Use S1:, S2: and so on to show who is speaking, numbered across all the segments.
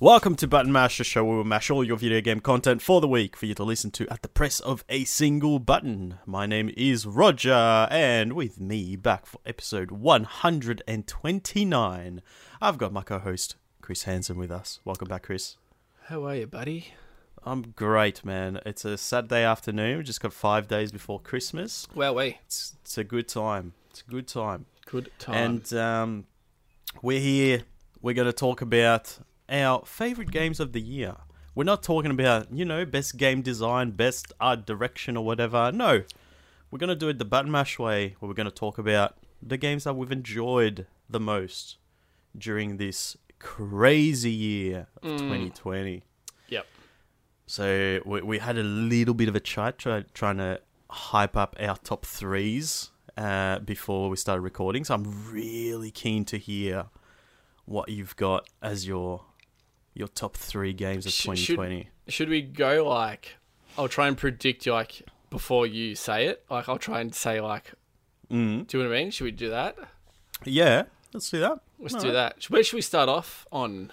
S1: Welcome to Button Mash, the show where we mash all your video game content for the week for you to listen to at the press of a single button. My name is Roger, and with me back for episode 129, I've got my co host, Chris Hansen, with us. Welcome back, Chris.
S2: How are you, buddy?
S1: I'm great, man. It's a Saturday afternoon. We just got five days before Christmas.
S2: Well, we.
S1: It's, it's a good time. It's a good time.
S2: Good time.
S1: And um, we're here. We're going to talk about our favorite games of the year. We're not talking about, you know, best game design, best art direction, or whatever. No. We're going to do it the button mash way, where we're going to talk about the games that we've enjoyed the most during this crazy year of 2020.
S2: yep.
S1: So we, we had a little bit of a chat try, trying to hype up our top threes uh, before we started recording. So I'm really keen to hear what you've got as your your top three games of 2020.
S2: Should we go like? I'll try and predict like before you say it. Like I'll try and say like.
S1: Mm.
S2: Do you know what I mean? Should we do that?
S1: Yeah, let's do that.
S2: Let's
S1: All
S2: do
S1: right.
S2: that. Where should we start off on?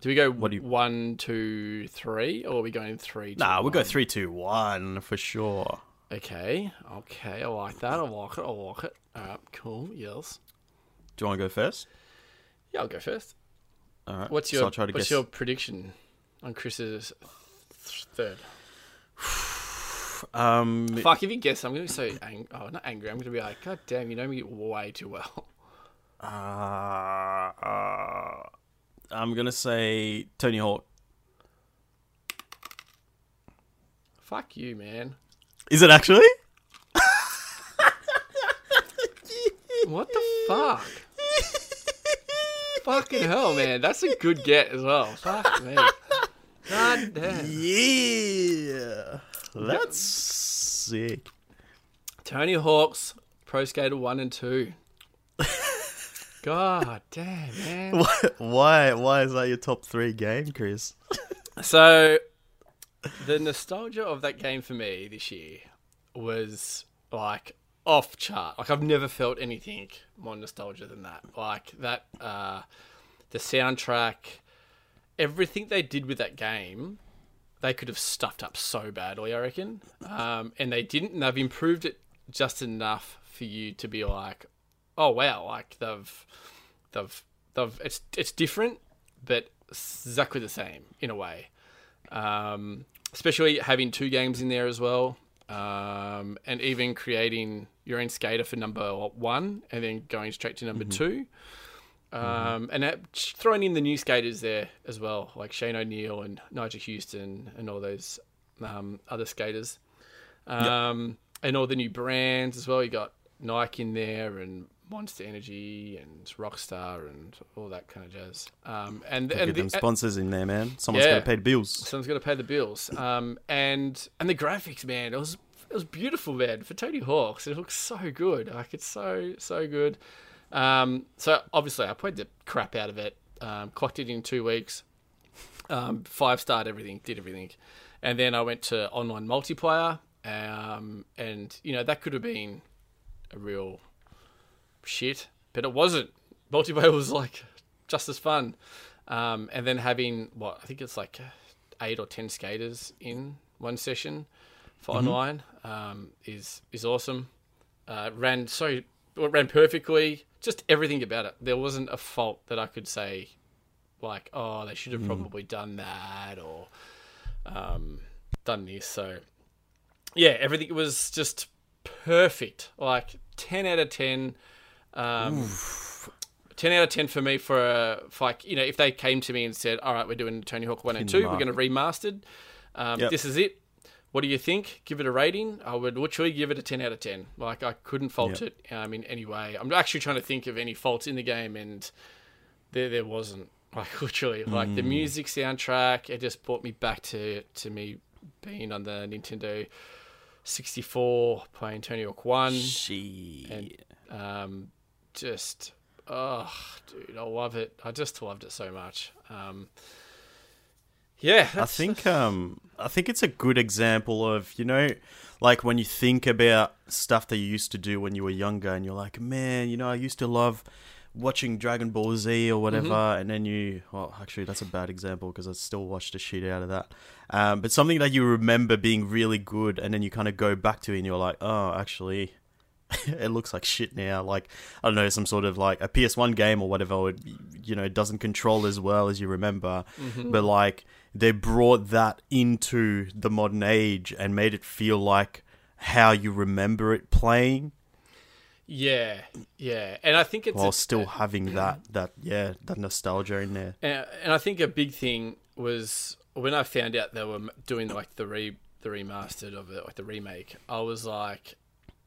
S2: Do we go
S1: What do you-
S2: one, two, three, or are we going three? two,
S1: Nah, we'll go three, two, one for sure.
S2: Okay, okay, I like that. I like it. I like it. All right, cool. Yes.
S1: Do you want to go first?
S2: Yeah, I'll go first.
S1: All right.
S2: What's
S1: so
S2: your
S1: I'll try to
S2: What's
S1: guess.
S2: your prediction on Chris's third?
S1: Um,
S2: Fuck, if you guess, I'm going to be so ang- oh, not angry. I'm going to be like, God damn, you know me way too well.
S1: uh, uh, I'm gonna say Tony Hawk.
S2: Fuck you, man.
S1: Is it actually?
S2: What the fuck? Fucking hell, man. That's a good get as well. Fuck me. God damn.
S1: Yeah, that's sick.
S2: Tony Hawk's Pro Skater 1 and 2. God damn, man.
S1: Why? Why? Why is that your top three game, Chris?
S2: So, the nostalgia of that game for me this year was like off chart. Like I've never felt anything more nostalgia than that. Like that, uh, the soundtrack, everything they did with that game, they could have stuffed up so badly. I reckon, um, and they didn't. And they've improved it just enough for you to be like, oh wow, like they've, they've, they've. It's it's different, but exactly the same in a way. Um, especially having two games in there as well, um, and even creating your own skater for number one, and then going straight to number two. Um, and that, throwing in the new skaters there as well, like Shane O'Neill and Nyjah Huston and all those um, other skaters, um, and all the new brands as well. You got Nike in there and Monster Energy and Rockstar and all that kind of jazz. Um, and
S1: Get
S2: and
S1: them
S2: the,
S1: sponsors in there, man. Someone's
S2: Yeah.
S1: got to pay the bills.
S2: someone's got to pay the bills. Um, and and the graphics, man, it was it was beautiful, man. For Tony Hawk's, it looks so good. Like it's so so good. Um, so obviously, I played the crap out of it. Um, clocked it in two weeks. Um, five starred everything, did everything, and then I went to online multiplayer. Um, and you know that could have been a real shit, but it wasn't. Multiplayer was like just as fun. Um, and then having what I think it's like eight or ten skaters in one session for online um, is is awesome. Uh, ran so it ran perfectly. Just everything about it. There wasn't a fault that I could say, like, oh, they should have probably done that or um, done this. So yeah, everything was just perfect. Like ten out of ten. Um, 10 out of 10 for me for, uh, for like you know if they came to me and said all right we're doing tony hawk 1 and 2 we're going to remastered um,
S1: Yep.
S2: this is it. What do you think? Give it a rating? I would literally give it a 10 out of 10 like i couldn't fault
S1: Yep.
S2: it um, in any way. I'm actually trying to think of any faults in the game and there there wasn't. Like literally like the music soundtrack it just brought me back to to me being on the nintendo 64 playing tony hawk 1
S1: She.
S2: and um, just oh, dude, I love it. I just loved it so much. Um, yeah,
S1: I think um I think it's a good example of, you know, like when you think about stuff that you used to do when you were younger and you're like, man, you know, I used to love watching Dragon Ball Z or whatever,
S2: Mm-hmm.
S1: and then you well, actually that's a bad example because I still watched the shit out of that. Um, but something that you remember being really good, and then you kind of go back to it, and you're like, oh, actually. it looks like shit now. Like I don't know, some sort of like a PS1 game or whatever. Would, you know, it doesn't control as well as you remember.
S2: Mm-hmm.
S1: But like they brought that into the modern age and made it feel like how you remember it playing,
S2: Yeah, yeah, and I think it's
S1: while
S2: a-
S1: still having that that yeah that nostalgia in there.
S2: And, and I think a big thing was when I found out they were doing like the re the remastered of it, like the remake. I was like,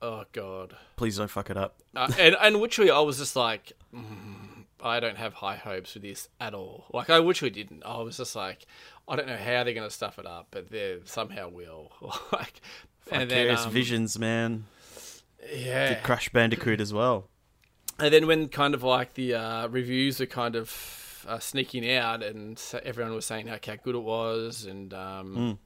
S2: oh god.
S1: Please don't fuck it up.
S2: Uh, and and literally, I was just like, mm, I don't have high hopes for this at all. Like I literally didn't. I was just like, I don't know how they're gonna stuff it up, but they somehow will. like, and then um,
S1: Visions, man.
S2: yeah,
S1: Did Crash Bandicoot as well.
S2: And then when kind of like the uh, reviews were kind of uh, sneaking out, and everyone was saying how, how good it was, and um,
S1: Mm.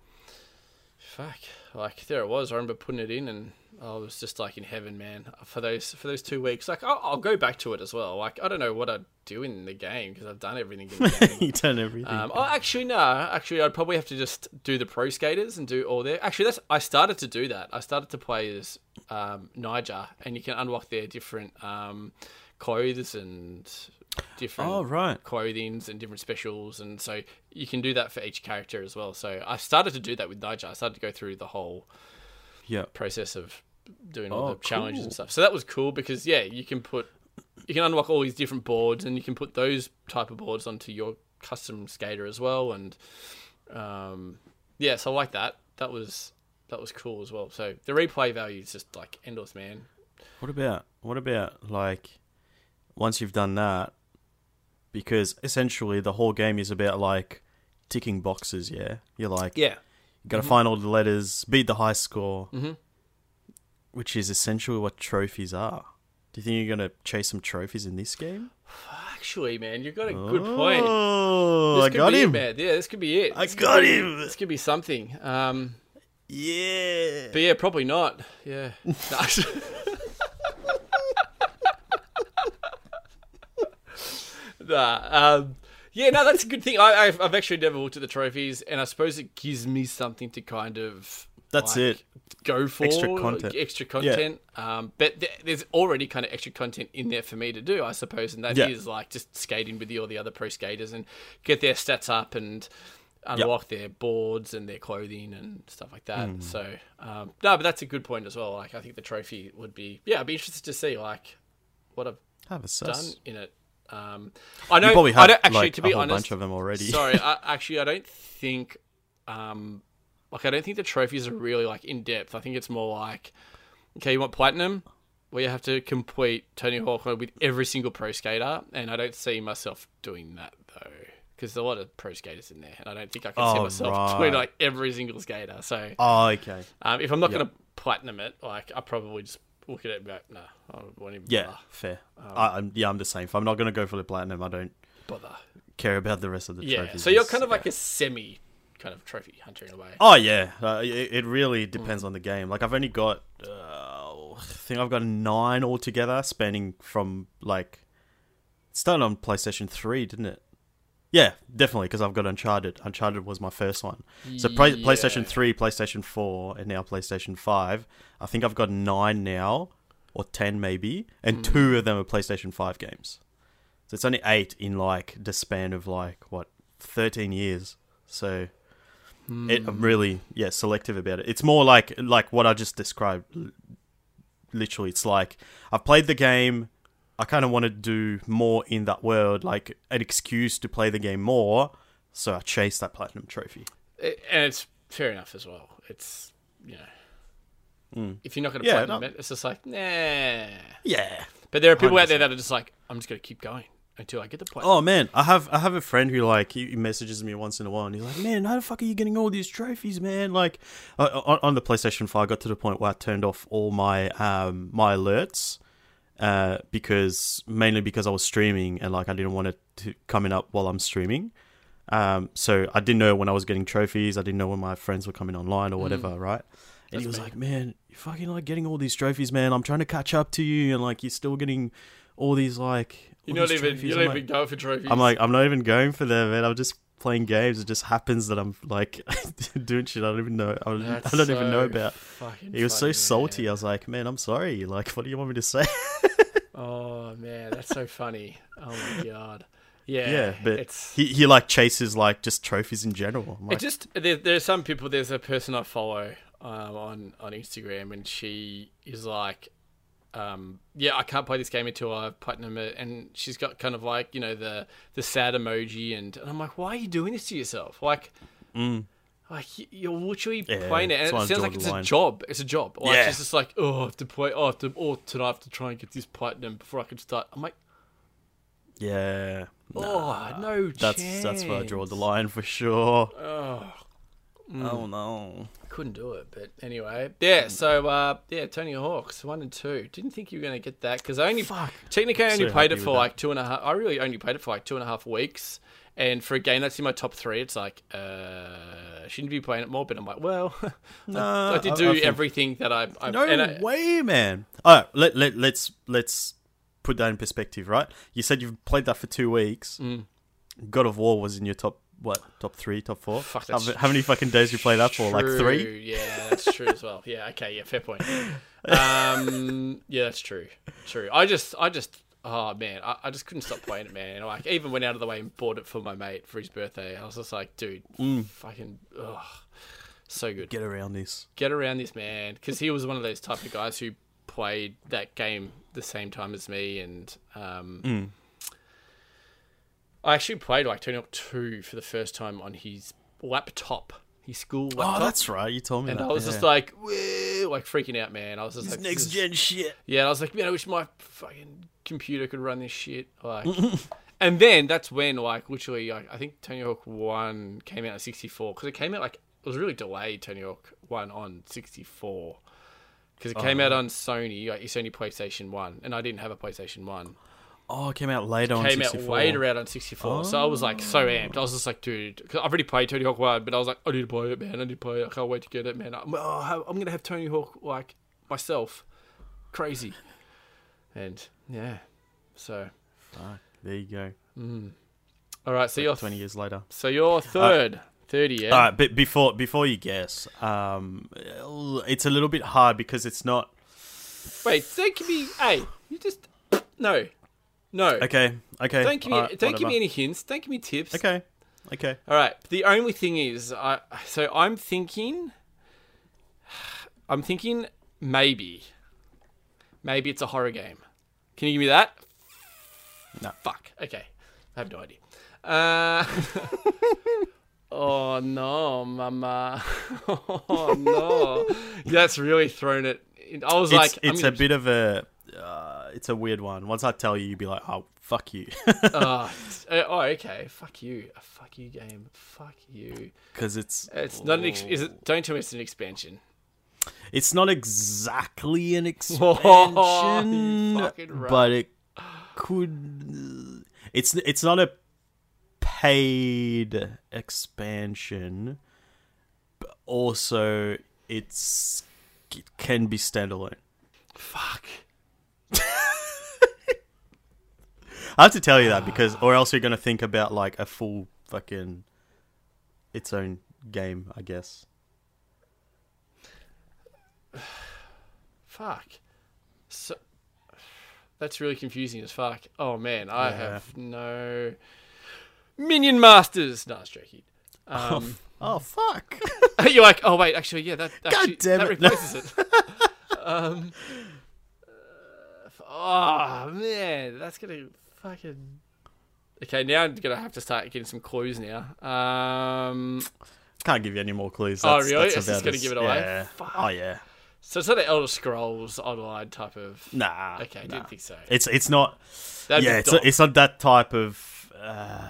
S2: fuck, like there it was. I remember putting it in, and I was just like in heaven, man. For those for those two weeks, like I'll, I'll go back to it as well. Like I don't know what I'd do in the game because I've done everything in the game.
S1: you done everything.
S2: Um, oh, actually, no. Actually, I'd probably have to just do the pro skaters and do all their. Actually, that's I started to do that. I started to play as um, Nyjah, and you can unlock their different um, clothes and different
S1: oh right.
S2: clothings and different specials, and so you can do that for each character as well. So I started to do that with Nyjah. I started to go through the whole
S1: Yeah.
S2: process of doing all
S1: Oh,
S2: the challenges and stuff. So that was cool because yeah, you can put you can unlock all these different boards and you can put those type of boards onto your custom skater as well and um yeah, so I like that. That was that was cool as well. So the replay value is just like endless, man.
S1: What about what about like once you've done that? Because essentially the whole game is about like ticking boxes. Yeah, you're like
S2: Yeah.
S1: You got to find all the letters, beat the high score,
S2: Mhm.
S1: which is essentially what trophies are. Do you think you're gonna chase some trophies in this game?
S2: Actually, man, you've got a good point.
S1: Oh,
S2: This
S1: I
S2: could
S1: got
S2: be
S1: him.
S2: It, man. Yeah, this could be it.
S1: I
S2: This could
S1: got
S2: be-
S1: him.
S2: This could be something. Um,
S1: Yeah.
S2: but yeah, probably not. Yeah. nah, um, yeah, no, that's a good thing. I, I've, I've actually never looked at the trophies, and I suppose it gives me something to kind of
S1: That's
S2: like,
S1: it.
S2: Go for
S1: Extra content.
S2: extra content. Um, but th- there's already kind of extra content in there for me to do, I suppose, and that is
S1: Yeah.
S2: like just skating with all the other pro skaters and get their stats up and unlock their boards and their clothing and stuff like that.
S1: Hmm.
S2: So um, no, but that's a good point as well. Like I think the trophy would be yeah, I'd be interested to see like what I've
S1: Have
S2: done in it. Um, I know
S1: You probably
S2: I don't, actually
S1: like
S2: to
S1: a
S2: be
S1: whole
S2: honest,
S1: bunch of them already.
S2: Sorry, I, actually, I don't think, um, like, I don't think the trophies are really like in depth. I think it's more like, okay, you want platinum, where you have to complete Tony Hawk with every single pro skater, and I don't see myself doing that though, because there's a lot of pro skaters in there, and I don't think I can see
S1: Oh,
S2: myself
S1: right.
S2: doing like every single skater. So,
S1: Oh, okay.
S2: um, if I'm not
S1: Yep.
S2: going to platinum it, like, I probably just look at it and be like, nah, I won't even
S1: Yeah,
S2: bother.
S1: fair.
S2: Um,
S1: I, I'm, yeah, I'm the same. If I'm not gonna go for the platinum, I don't
S2: bother.
S1: care about the rest of the
S2: Yeah,
S1: trophies.
S2: so you're kind of like
S1: yeah.
S2: a semi kind of trophy hunter in a way.
S1: Oh yeah, uh, it, it really
S2: Mm.
S1: depends on the game. Like I've only got, uh, I think I've got nine altogether, spanning from like, it started on PlayStation Three, didn't it? Yeah, definitely because I've got Uncharted. Uncharted was my first one. So play, PlayStation Three, PlayStation Four, and now PlayStation Five. I think I've got nine now, or ten maybe, and
S2: Mm.
S1: two of them are PlayStation Five games. So it's only eight in like the span of like what thirteen years. So it, I'm really yeah selective about it. It's more like like what I just described. Literally, it's like I've played the game. I kind of want to do more in that world, like an excuse to play the game more. So I chase that platinum trophy.
S2: It- and it's fair enough as well. It's you know,
S1: Mm.
S2: if you're not going to
S1: Yeah,
S2: platinum
S1: no-
S2: it, it's just like nah.
S1: Yeah.
S2: But there are people out there that are just like, I'm just going to keep going until I get the platinum.
S1: Oh man, I have I have a friend who like he he messages me once in a while, and he's like, "Man, how the fuck are you getting all these trophies, man?" Like uh, on, on the PlayStation Five, I got to the point where I turned off all my um my alerts, uh, because mainly because I was streaming and like I didn't want it to coming up while I'm streaming. Um, so I didn't know when I was getting trophies. I didn't know when my friends were coming online or whatever, right? And he was
S2: me.
S1: like, "Man, you're fucking like getting all these trophies, man. I'm trying to catch up to you, and like you're still getting all these like.
S2: You're not even
S1: trophies.
S2: you're
S1: I'm
S2: not
S1: like,
S2: even going for trophies.
S1: I'm like, I'm not even going for them, man. I'm just playing games. It just happens that I'm like doing shit I don't even know. I don't, I don't even know about. He was so
S2: funny,
S1: salty.
S2: man.
S1: I was like, man, I'm sorry. Like, what do you want me to say?
S2: Oh man, that's so funny. Oh my god. Yeah,
S1: Yeah, but
S2: it's
S1: he he like chases like just trophies in general. I'm
S2: it just there, there's some people. There's a person I follow um, on on Instagram, and she is like, um, yeah, I can't play this game until I've platinum it, and she's got kind of like you know the the sad emoji, and, and I'm like, why are you doing this to yourself? Like.
S1: mm,
S2: Like you're literally
S1: Yeah,
S2: playing it, and it sounds like it's a job. It's a job. Like
S1: Yeah.
S2: it's just like, oh, I have to play. Oh, I have to. Oh, tonight I have to try and get this platinum before I can start. I'm like,
S1: yeah.
S2: oh, no
S1: That's
S2: chance.
S1: that's where I draw the line for sure.
S2: Oh,
S1: Oh no.
S2: couldn't do it. But anyway, yeah. So uh, yeah, Tony Hawk's one and two. Didn't think you were gonna get that because I only
S1: Fuck.
S2: technically I only
S1: So
S2: played it for
S1: with that.
S2: like two and a half. I really only played it for like two and a half weeks. And for a game that's in my top three, it's like, uh, shouldn't be playing it more. But I'm like, well,
S1: no,
S2: I did
S1: I-
S2: do
S1: I think-
S2: everything that I. I
S1: No
S2: and I,
S1: way, man. All right, let let let's let's put that in perspective, right? You said you've played that for two weeks.
S2: Mm.
S1: God of War was in your top what? Top three, top four?
S2: Fuck,
S1: how,
S2: that's
S1: how many fucking days you play that for? Like three?
S2: Yeah, that's true as well. Yeah, okay, yeah, fair point. Um, yeah, that's true. True. I just, I just, oh man, I, I just couldn't stop playing it, man. And Like, even went out of the way and bought it for my mate for his birthday. I was just like, dude,
S1: Mm.
S2: fucking, ugh, so good.
S1: Get around this.
S2: Get around this man, because he was one of those type of guys who played that game the same time as me, and um,
S1: Mm.
S2: I actually played like Tony Hawk Two for the first time on his laptop, his school oh, laptop.
S1: Oh, that's right. You told me
S2: And
S1: that.
S2: I was
S1: yeah.
S2: just like, "Whoa," like freaking out, man. I was just
S1: This
S2: like,
S1: next
S2: this
S1: gen shit.
S2: Yeah, and I was like, man, I wish my fucking computer could run this shit. Like, and then that's when, like, literally, like, I think Tony Hawk One came out sixty four because it came out like it was really delayed. Tony Hawk One on sixty four because it oh, came out on Sony, like Sony PlayStation One, and I didn't have a PlayStation One.
S1: Oh, it came out later on
S2: Came
S1: 64.
S2: out later out on 64. So I was like so amped. I was just like, dude, because I've already played Tony Hawk 1, but I was like, I need to play it, man. I need to play it. I can't wait to get it, man. I'm, oh, I'm going to have Tony Hawk like myself. Crazy. And yeah. So,
S1: there you go.
S2: all right. So you're,
S1: Twenty years later.
S2: so you're third. 30, yeah?
S1: All right, but before before you guess, um, it's a little bit hard because it's not.
S2: Wait, don't give me. Hey, you just. No. No.
S1: Okay, okay.
S2: Don't give me,
S1: right,
S2: don't give me any hints. Don't give me tips.
S1: Okay, okay.
S2: All right. The only thing is, I so I'm thinking, I'm thinking maybe, maybe it's a horror game. Can you give me that?
S1: No.
S2: Fuck. Okay. I have no idea. Uh, oh no, mama. Oh no. That's really thrown it. in- I was
S1: It's
S2: like, I'm
S1: it's a bit of a. Uh, it's a weird one. Once I tell you, you'd be like, "Oh, fuck you,"
S2: uh, oh, okay. Fuck you. A fuck you game. Fuck you.
S1: because it's
S2: It's not an. Ex- is it? Don't tell me it's an expansion.
S1: it's not exactly an expansion, but it could. It's it's not a paid expansion, but also it's it can be standalone.
S2: Fuck.
S1: I have to tell you that because, or else you're gonna think about like a full fucking its own game, I guess.
S2: Fuck. So that's really confusing as fuck. Oh man, I
S1: Yeah.
S2: have no Minion Masters. No, I was joking. Um,
S1: Oh fuck!
S2: you're like, oh wait, actually, yeah, that actually,
S1: damn
S2: that
S1: it.
S2: replaces it. um, uh, oh man, that's gonna fucking. Okay, now I'm gonna have to start getting some clues now. Um,
S1: Can't give you any more clues.
S2: Oh,
S1: That's,
S2: really?
S1: That's
S2: It's just gonna
S1: as-
S2: give it away?
S1: Yeah.
S2: Fuck.
S1: Oh yeah.
S2: so it's not an Elder Scrolls Online type of.
S1: Nah.
S2: Okay, I
S1: nah.
S2: didn't think so.
S1: It's it's not.
S2: That'd
S1: yeah, it's
S2: dumb.
S1: it's not that type of uh,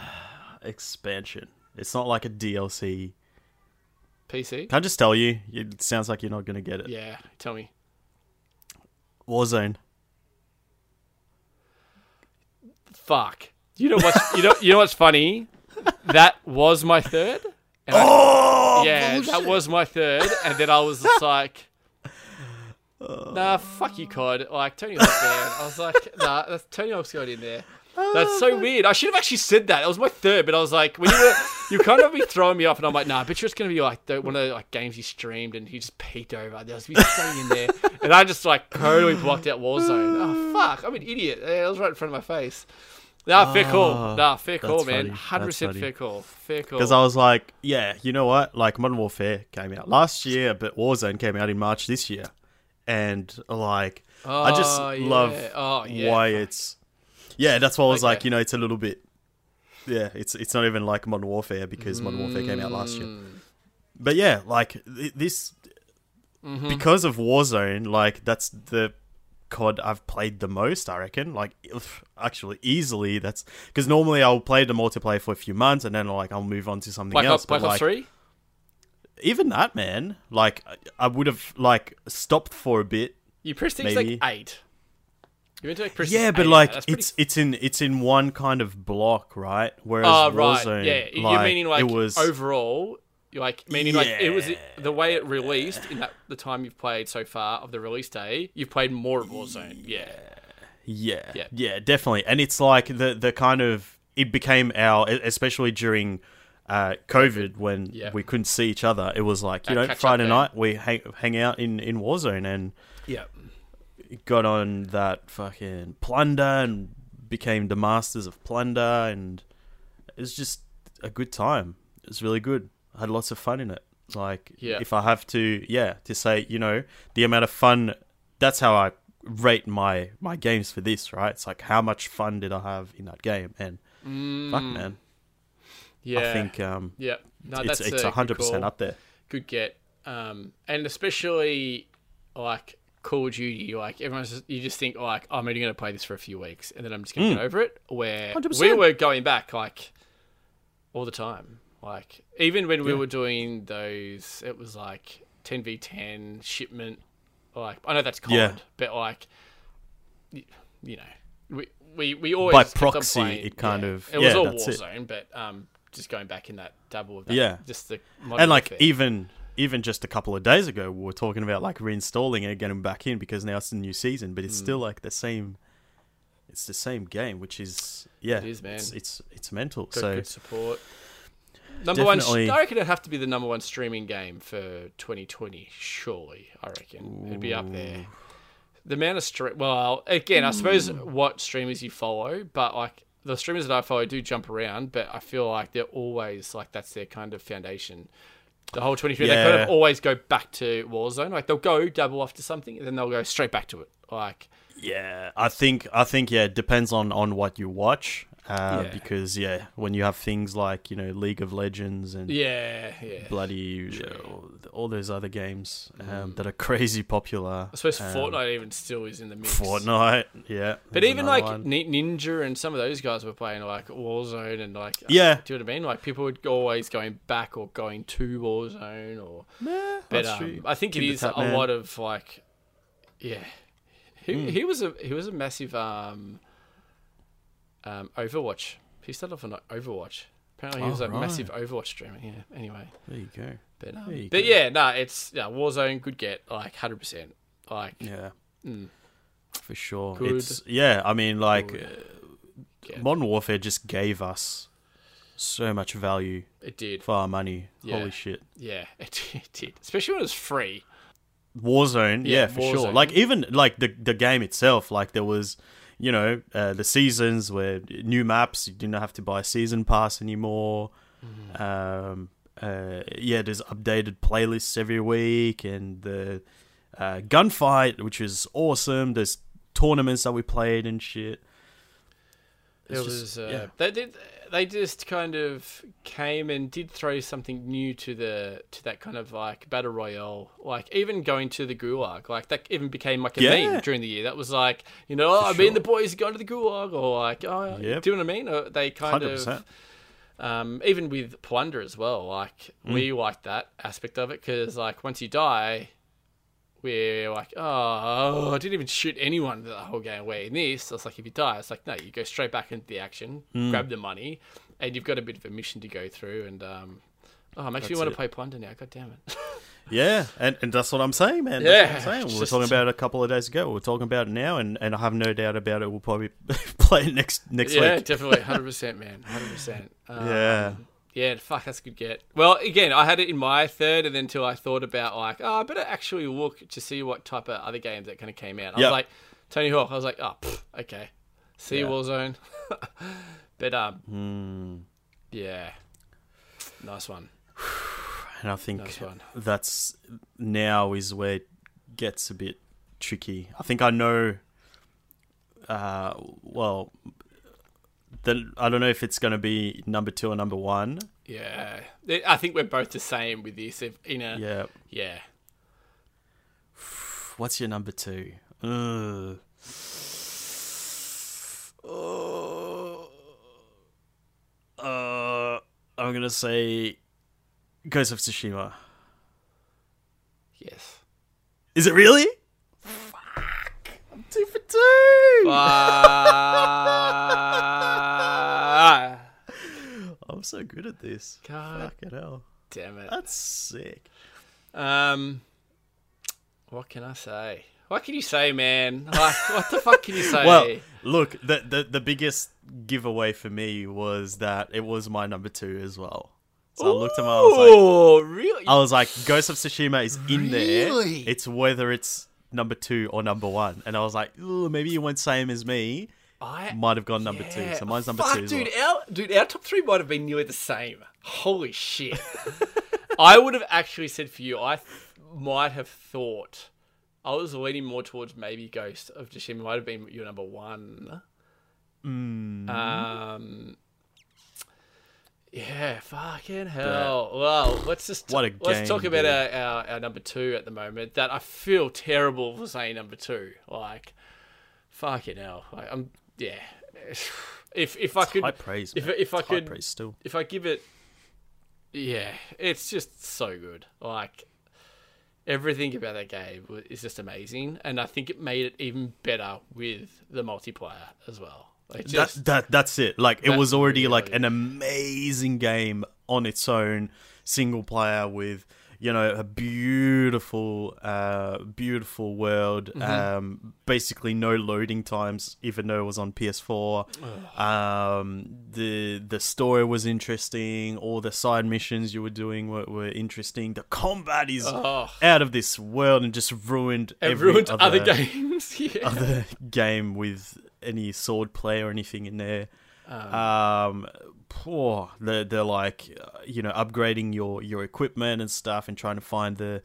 S1: expansion. It's not like a DLC.
S2: PC.
S1: Can I just tell you? It sounds like you're not gonna get it.
S2: Yeah, tell me.
S1: Warzone.
S2: Fuck. You know what's you know you know what's funny? That was my third. And I-
S1: Oh
S2: yeah, that was my third, and then I was just like, nah, fuck you, COD. Like Tony Hawk, man. I was like, nah, that's Tony Hawk's got in there. That's so weird. I should have actually said that. It was my third, but I was like, when you were, you kind of be throwing me off, and I'm like, nah, I bet you it's gonna be like the, one of the like games you streamed, and he just peeked over. There was be something in there, and I just like totally blocked out Warzone. Oh fuck, I'm an idiot. Yeah, it was right in front of my face. Nah, fair call.
S1: Oh,
S2: Nah, fair call,
S1: that's
S2: man.
S1: funny.
S2: Hundred percent
S1: funny.
S2: fair call. Fair call.
S1: Because I was like, yeah, you know what? Like Modern Warfare came out last year, but Warzone came out in March this year, and like I just
S2: Oh, yeah.
S1: love
S2: Oh, yeah.
S1: why it's. Yeah, that's why I was like, you know, it's a little bit. Yeah, it's it's not even like Modern Warfare because Modern Warfare came out last year.
S2: Mm.
S1: But yeah, like th- this
S2: Mm-hmm.
S1: because of Warzone, like that's the COD I've played the most. I reckon, like actually easily. That's because normally I'll play the multiplayer for a few months and then like I'll move on to something
S2: Black
S1: else.
S2: Black Ops
S1: like,
S2: Three.
S1: even that man, like I- would have like stopped for a bit.
S2: You pressed things
S1: maybe.
S2: like eight. You went to like press
S1: Yeah, but
S2: eight.
S1: like
S2: pretty-
S1: it's it's in it's in one kind of block, right? Whereas
S2: Oh right,
S1: Warzone,
S2: yeah. You're
S1: like,
S2: meaning like
S1: it was
S2: overall, like meaning like it was the way it released in that the time you've played so far of the release day. You've played more of Warzone. Yeah,
S1: Yeah,
S2: Yeah.
S1: yeah, definitely. And it's like the the kind of it became our, especially during uh, COVID when
S2: Yeah.
S1: we couldn't see each other. It was like you
S2: That
S1: know Friday night we hang, hang out in in Warzone and
S2: yeah.
S1: got on that fucking plunder and became the masters of plunder and it was just a good time. It was really good. I had lots of fun in it. Like
S2: Yeah.
S1: if I have to, yeah, to say you know the amount of fun. That's how I rate my my games for this. Right? It's like how much fun did I have in that game? And fuck, man,
S2: Mm, Yeah,
S1: I think um,
S2: yeah. No,
S1: it's
S2: that's
S1: it's hundred percent up there.
S2: Good get. Um, and especially like Call of Duty, like everyone's just, you just think like I'm only going to play this for a few weeks and then I'm just going to get over it. Where
S1: 100%.
S2: we were going back like all the time, like even when we
S1: Yeah.
S2: were doing those, it was like 10v10 shipment. Like I know that's COD,
S1: Yeah.
S2: but like you know, we we, we always
S1: By proxy,
S2: playing-
S1: it kind
S2: yeah.
S1: of-
S2: it was all
S1: that's it.
S2: Warzone, but um, just going back in that double of that,
S1: Yeah.
S2: just the Modern
S1: and like even even just a couple of days ago we were talking about like reinstalling it getting back in because now it's the new season but it's
S2: Hmm.
S1: still like the same it's the same game which is yeah
S2: It is, man.
S1: it's it's, it's mental
S2: Got
S1: so
S2: good support. Number one, I reckon it'd have to be the number one streaming game for 2020. Surely, I reckon it'd be up there. The amount of stream. Well, again, I suppose what streamers you follow, but like the streamers that I follow do jump around, but I feel like they're always like that's their kind of foundation. The whole 2020, they kind of always go back to Warzone. Like they'll go double off to something, and then they'll go straight back to it. Like
S1: yeah i think i think yeah it depends on on what you watch uh,
S2: Yeah.
S1: because yeah when you have things like you know league of legends and
S2: yeah, yeah.
S1: bloody all, all those other games um, that are crazy popular
S2: I suppose
S1: um,
S2: Fortnite even still is in the mix.
S1: fortnite yeah
S2: But even like
S1: one.
S2: Ninja and some of those guys were playing like Warzone and like
S1: Yeah.
S2: do you know what I mean? Like people would always going back or going to Warzone or
S1: Nah,
S2: but
S1: that's
S2: um,
S1: true.
S2: I think it
S1: the
S2: a
S1: man.
S2: lot of like yeah. He,
S1: Hmm.
S2: he was a he was a massive um um Overwatch. He started off on Overwatch. Apparently he
S1: Oh,
S2: was a
S1: right.
S2: massive Overwatch streamer. Yeah. Anyway,
S1: there you go
S2: but um,
S1: you
S2: but
S1: go.
S2: yeah, no, it's yeah Warzone good get like hundred percent like
S1: Yeah,
S2: Mm.
S1: for sure.
S2: Good.
S1: It's yeah. I mean, like uh. Modern Warfare just gave us so much value
S2: it did.
S1: for our money.
S2: Yeah.
S1: Holy shit!
S2: Yeah, it, it did. Especially when it was free.
S1: Warzone, yeah,
S2: Yeah,
S1: for sure. Like even like the the game itself, like there was, you know, uh, the seasons where new maps you didn't have to buy a season pass anymore.
S2: Mm-hmm.
S1: Um, uh, yeah, there's updated playlists every week, and the uh, gunfight, which is awesome. There's tournaments that we played and shit.
S2: It was
S1: just-
S2: uh,
S1: yeah.
S2: they did they just kind of came and did throw something new to the to that kind of like battle royale like even going to the gulag like that even became like a
S1: Yeah.
S2: meme during the year that was like you know oh,
S1: For
S2: me and the boys are going to the gulag or like oh
S1: Yep.
S2: do you know what I mean or they kind of
S1: 100%.
S2: um, even with plunder as well like
S1: Mm.
S2: we like that aspect of it because like once you die we're like, oh, I didn't even shoot anyone the whole game. Where in this, it's like if you die, it's like no, you go straight back into the action,
S1: Mm.
S2: grab the money, and you've got a bit of a mission to go through. And um, oh, makes me
S1: That's
S2: want to play plunder now. God damn it!
S1: Yeah, and, and that's what I'm saying, man.
S2: Yeah,
S1: I'm saying. We were talking about it a couple of days ago. We're talking about it now, and, and I have no doubt about it. We'll probably play it next next
S2: yeah,
S1: week.
S2: Yeah, definitely, hundred percent, man, hundred percent. Um,
S1: Yeah.
S2: Yeah. Fuck, that's a good get. Well, again, I had it in my third, and then until I thought about like, oh, I better actually look to see what type of other games that kind of came out. I
S1: Yep.
S2: was like, Tony Hawk. I was like, oh, pff, okay. See
S1: Yeah.
S2: Warzone, but um,
S1: Hmm.
S2: yeah, nice one,
S1: And I think
S2: nice
S1: that's now is where it gets a bit tricky. I think I know. Uh, well, then I don't know if it's going to be number two or number one.
S2: Yeah, I think we're both the same with this. If in a
S1: Yeah.
S2: yeah.
S1: What's your number two? Ugh. Oh. Uh, I'm gonna say Ghost of Tsushima.
S2: Yes.
S1: Is it really? Fuck! I'm two for two. I'm so good at this.
S2: God
S1: Fucking hell.
S2: damn it.
S1: That's sick.
S2: Um, what can I say? What can you say, man? Like, what the fuck can you say?
S1: Well, look, the, the the biggest giveaway for me was that it was my number two as well. So I looked at my. I was like,
S2: oh, really?
S1: I was like, Ghost of Tsushima is in there. It's whether it's number two or number one. And I was like, maybe you went same as me.
S2: I
S1: Might have gone number two. So mine's number
S2: Fuck,
S1: two.
S2: Dude,
S1: well.
S2: our dude, our top three might have been nearly the same. Holy shit! I would have actually said for you, I th- might have thought I was leaning more towards maybe Ghost of Tsushima might have been your number one.
S1: Mm.
S2: Um. Yeah, fucking hell. Well, let's just
S1: What a
S2: let's talk about our, our, our number two at the moment. That I feel terrible for saying number two. Like, fucking hell. Like, I'm yeah. If if I could
S1: High praise.
S2: if if I
S1: It's high
S2: could
S1: praise still.
S2: if I give it, yeah, it's just so good. Like everything about that game is just amazing, and I think it made it even better with the multiplayer as well. Like just
S1: that that's it. Like it was already like an amazing game on its own, single player with you know a beautiful, uh, beautiful world.
S2: Mm-hmm.
S1: Um, basically no loading times, even though it was on PS4. Um, the the story was interesting. All the side missions you were doing were, were interesting. The combat is
S2: oh,
S1: out of this world and just ruined
S2: it
S1: every
S2: ruined
S1: other,
S2: other games. yeah.
S1: other game with any sword play or anything in there.
S2: Um,
S1: Um, poor they're, they're like uh, you know upgrading your your equipment and stuff and trying to find the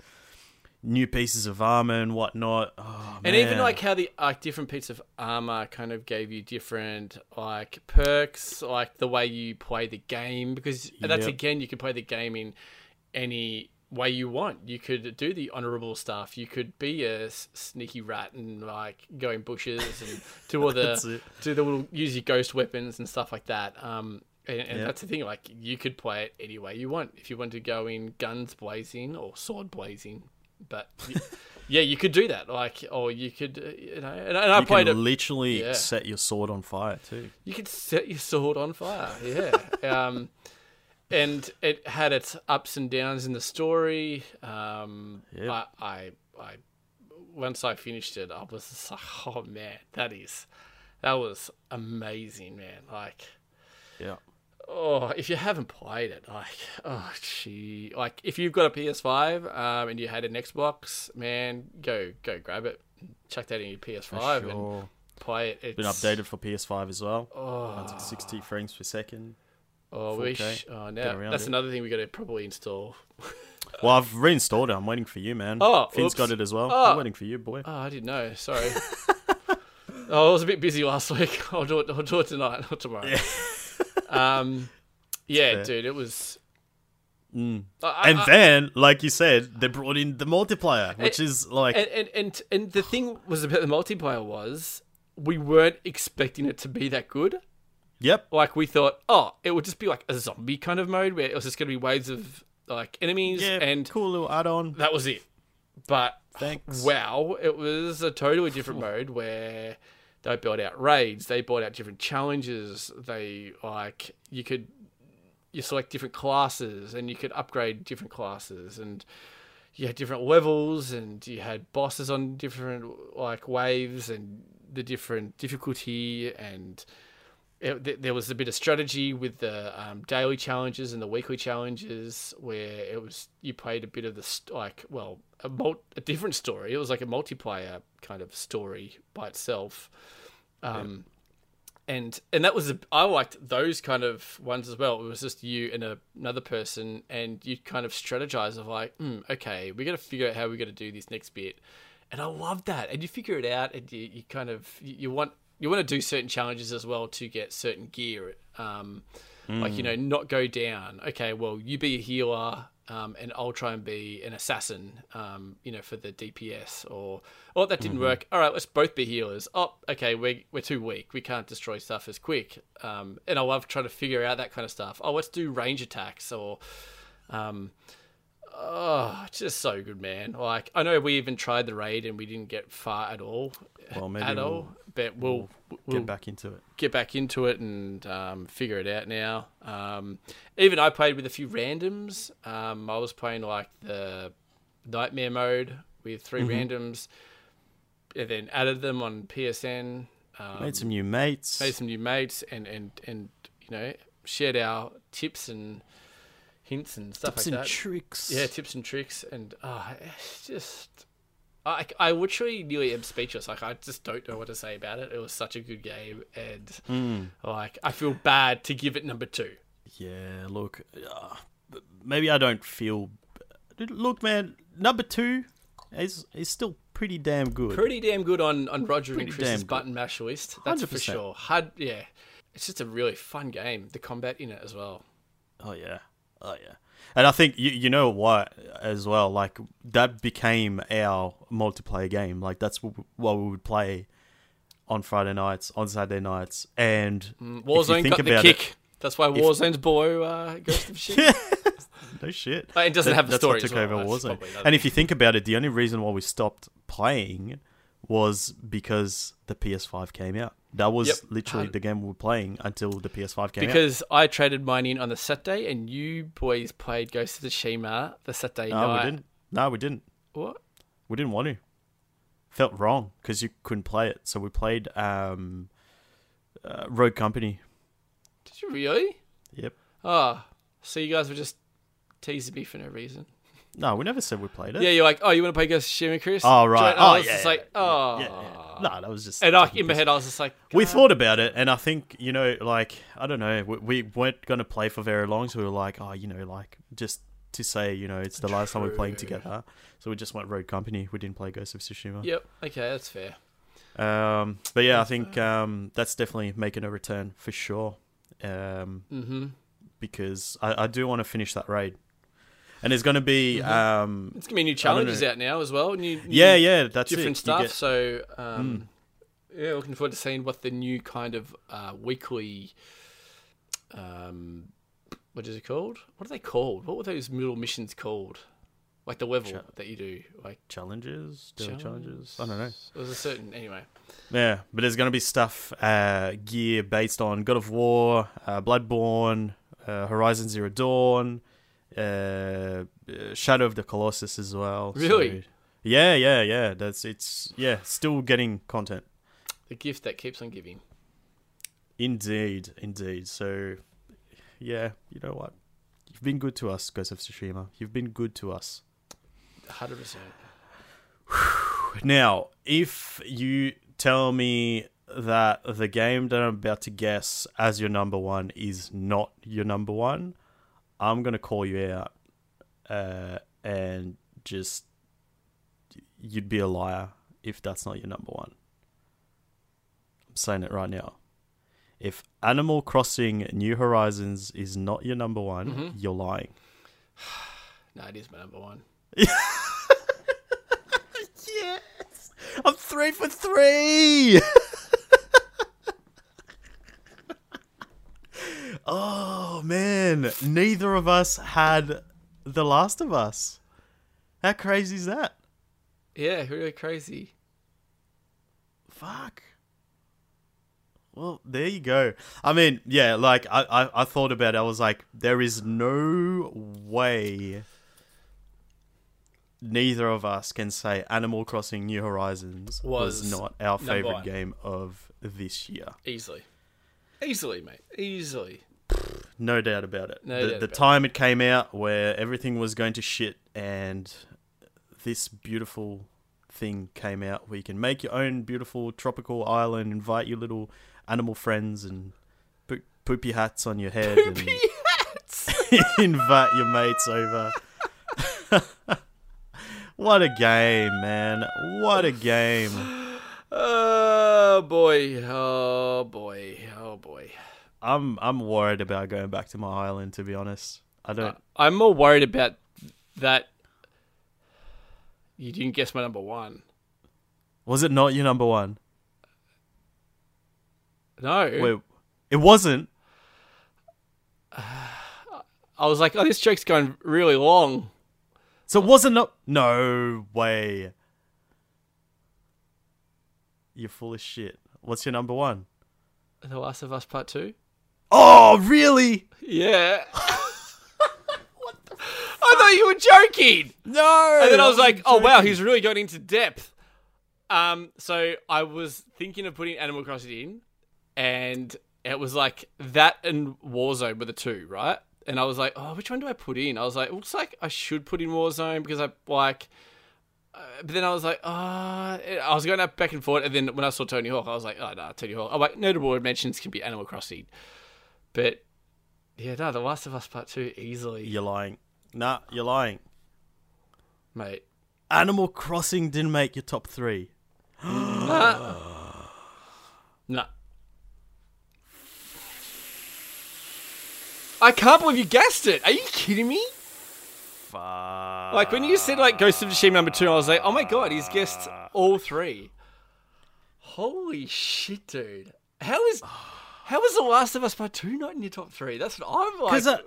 S1: new pieces of armor and whatnot. Oh,
S2: and even like how the like different pieces of armor kind of gave you different like perks, like the way you play the game. Because that's
S1: Yep.
S2: again, you can play the game in any way you want. You could do the honorable stuff. You could be a s- sneaky rat and like go in bushes and do all the do the little use your ghost weapons and stuff like that. Um, and, and
S1: Yeah.
S2: that's the thing. Like you could play it any way you want. If you want to go in guns blazing or sword blazing, but y- yeah, you could do that. Like, or you could, uh, you know, and, and I
S1: you
S2: played
S1: can
S2: it.
S1: literally
S2: Yeah.
S1: set your sword on fire too.
S2: You could set your sword on fire. Yeah. um, and it had its ups and downs in the story. Um,
S1: Yep.
S2: I, I, I, once I finished it, I was just like, oh man, that is, that was amazing, man. Like,
S1: Yeah.
S2: Oh, if you haven't played it, like, oh, gee, like if you've got a PS5 um, and you had an Xbox, man, go go grab it, chuck that in your PS5 and play it. It's
S1: Been updated for PS5 as well.
S2: Oh,
S1: Runs at 60 frames per second.
S2: oh, we
S1: 4K.
S2: sh- oh now that's
S1: it.
S2: another thing we got to probably install.
S1: Well, I've reinstalled it. I'm waiting for you, man.
S2: Oh,
S1: Finn's
S2: oops.
S1: got it as well.
S2: Oh.
S1: I'm waiting for you, boy.
S2: Oh, I didn't know. Sorry. oh, I was a bit busy last week. I'll do it. I'll do it tonight or tomorrow. Um, yeah,
S1: fair.
S2: dude, it was.
S1: Mm.
S2: I,
S1: And
S2: I-
S1: then, like you said, they brought in the multiplayer, which is like
S2: and, and and and the thing was about the multiplayer was we weren't expecting it to be that good.
S1: Yep.
S2: Like we thought, oh, it would just be like a zombie kind of mode where it was just going to be waves of like enemies,
S1: Yeah.
S2: and
S1: cool little add-on.
S2: that was it. But
S1: Thanks.
S2: wow, it was a totally different mode where they built out raids, they brought out different challenges. They like you could you select different classes and you could upgrade different classes and you had different levels and you had bosses on different like waves and the different difficulty and it, there was a bit of strategy with the um, daily challenges and the weekly challenges where it was you played a bit of the like well a, mul- a different story it was like a multiplayer kind of story by itself um, and and that was a, I liked those kind of ones as well. It was just you and a, another person, and you kind of strategize of like, mm, okay, we got to figure out how we're going to do this next bit, and I love that. And you figure it out, and you, you kind of you, you want you want to do certain challenges as well to get certain gear. Um, Like you know, not go down. Okay, well, you be a healer, um, and I'll try and be an assassin. Um, you know, for the DPS, or oh, that didn't work. All right, let's both be healers. Oh, okay, we're we're too weak. We can't destroy stuff as quick. Um, and I love trying to figure out that kind of stuff. Oh, let's do range attacks, or um, oh, just so good, man. Like I know we even tried the raid and we didn't get far at all.
S1: Well, maybe
S2: at
S1: we'll
S2: all, but we'll, we'll
S1: Get back into it.
S2: get back into it and um, figure it out now. Um, even I played with a few randoms. Um, I was playing like the nightmare mode with 3 randoms, and then added them on PSN. Um,
S1: Made some new mates.
S2: made some new mates, and and and you know shared our tips and hints and stuff
S1: tips
S2: like
S1: and
S2: that.
S1: tricks.
S2: Yeah, tips and tricks, and uh, it's just. I, I literally nearly am speechless. Like I just don't know what to say about it. It was such a good game, and
S1: Hmm.
S2: like I feel bad to give it number two.
S1: Yeah, look, uh, maybe I don't feel. Look, man, number two is is still pretty damn good.
S2: Pretty damn good on on Roger
S1: Pretty
S2: and Chris's button mash list. That's for
S1: 100%.
S2: sure. Had yeah, it's just a really fun game. The combat in it as well.
S1: Oh yeah, oh yeah. And I think you you know what as well. Like that became our multiplayer game. Like that's what we would play on Friday nights, on Saturday nights, and if you
S2: Warzone
S1: think
S2: got the kick. That's why Warzone's boy uh, Ghost of Shit.
S1: no shit.
S2: It doesn't
S1: That-
S2: have the
S1: that's
S2: story
S1: what took
S2: well.
S1: over
S2: That's
S1: Warzone. And if you think about it, the only reason why we stopped playing was because the PS5 came out. That was
S2: Yep.
S1: literally the game we were playing until the PS5 came out.
S2: because I traded mine in on the Saturday, and you boys played Ghost of Tsushima the Saturday
S1: No,
S2: night.
S1: we didn't. No, we didn't.
S2: What?
S1: We didn't want to. Felt wrong because you couldn't play it. So we played um, uh, Rogue Company.
S2: Did you really?
S1: Yep.
S2: Oh, so you guys were just teasing me for no reason.
S1: No, we never said we played it.
S2: Yeah, you're like, oh, you want to play Ghost of Tsushima, Chris?
S1: Oh, right.
S2: And I
S1: Oh,
S2: was
S1: yeah,
S2: just
S1: yeah,
S2: like, oh.
S1: Yeah, yeah. No, that was just.
S2: And I, in my head, I was just like,
S1: We thought about it, and I think you know, like I don't know, we, we weren't going to play for very long, so we were like, oh, you know, like just to say, you know, it's the last time we're playing together, so we just went Rogue Company. We didn't play Ghost of Tsushima.
S2: Yep. Okay, that's fair.
S1: Um, but yeah, I think um, that's definitely making a return for sure. Um,
S2: Mm-hmm.
S1: because I, I do want to finish that raid, and there's going to be
S2: Mm-hmm.
S1: um,
S2: It's gonna be new challenges out now as well. New, new
S1: yeah, yeah, that's
S2: different
S1: it.
S2: Stuff.
S1: get-
S2: So, um, yeah, looking forward to seeing what the new kind of uh, weekly, um, what is it called? What are they called? What were those middle missions called? Like the level
S1: Cha-
S2: that you do, like
S1: challenges, daily challenges. I don't know.
S2: There's a certain anyway.
S1: Yeah, but there's going to be stuff, uh, gear based on God of War, uh, Bloodborne, uh, Horizon Zero Dawn, uh, Shadow of the Colossus as well. so-
S2: Really?
S1: yeah, yeah, yeah. That's it's yeah, still getting content.
S2: The gift that keeps on giving.
S1: Indeed, indeed. So, yeah, you know what? You've been good to us, Ghost of Tsushima. You've been good to us.
S2: Hundred percent.
S1: Now, if you tell me that the game that I'm about to guess as your number one is not your number one, I'm gonna call you out, uh, and just you'd be a liar if that's not your number one. I'm saying it right now. If Animal Crossing New Horizons is not your number one,
S2: Mhm.
S1: you're lying.
S2: No, it is my number one.
S1: Yes, I'm three for three. oh man, neither of us had The Last of Us. How crazy is that?
S2: Yeah, really crazy.
S1: Fuck. Well, there you go. I mean, yeah, like I, I, I thought about it. I was like, there is no way neither of us can say Animal Crossing New Horizons was,
S2: Was
S1: not our favorite
S2: one.
S1: game of this year.
S2: Easily, easily, mate, easily.
S1: No doubt about it.
S2: No
S1: the the
S2: about it.
S1: time it came out where everything was going to shit and this beautiful thing came out where you can make your own beautiful tropical island, invite your little animal friends and put poopy hats on your head and invite your mates over. what a game, man. What a game.
S2: Oh boy, oh boy, oh boy.
S1: I'm I'm worried about going back to my island to be honest. I don't uh,
S2: I'm more worried about that. You didn't guess my number one.
S1: Was it not your number one?
S2: No,
S1: Wait, it wasn't.
S2: I was like, oh, this joke's going really long.
S1: So it wasn't not. No way. You're full of shit. What's your number one?
S2: The Last of Us Part Two.
S1: Oh, really?
S2: Yeah. I thought you were joking.
S1: No.
S2: And then I was like, oh wow, he's really going into depth. Um, so I was thinking of putting Animal Crossing in, and it was like that and Warzone were the two, right? And I was like, oh, which one do I put in? I was like, it looks like I should put in Warzone because I like. Uh, but then I was like, ah, I was going up back and forth, and then when I saw Tony Hawk, I was like, oh no, Tony Hawk. Oh, wait, notable mentions can be Animal Crossing, but yeah, no, The Last of Us Part Two easily,
S1: You're lying. Nah, you're lying.
S2: mate.
S1: Animal Crossing didn't make your top three.
S2: No. I can't believe you guessed it. Are you kidding me?
S1: Fuck.
S2: Like when you said like Ghost of Tsushima number two, I was like, oh my god, he's guessed all three. Holy shit, dude! How is how is The Last of Us Part Two not in your top three? That's what I'm like.
S1: Because I,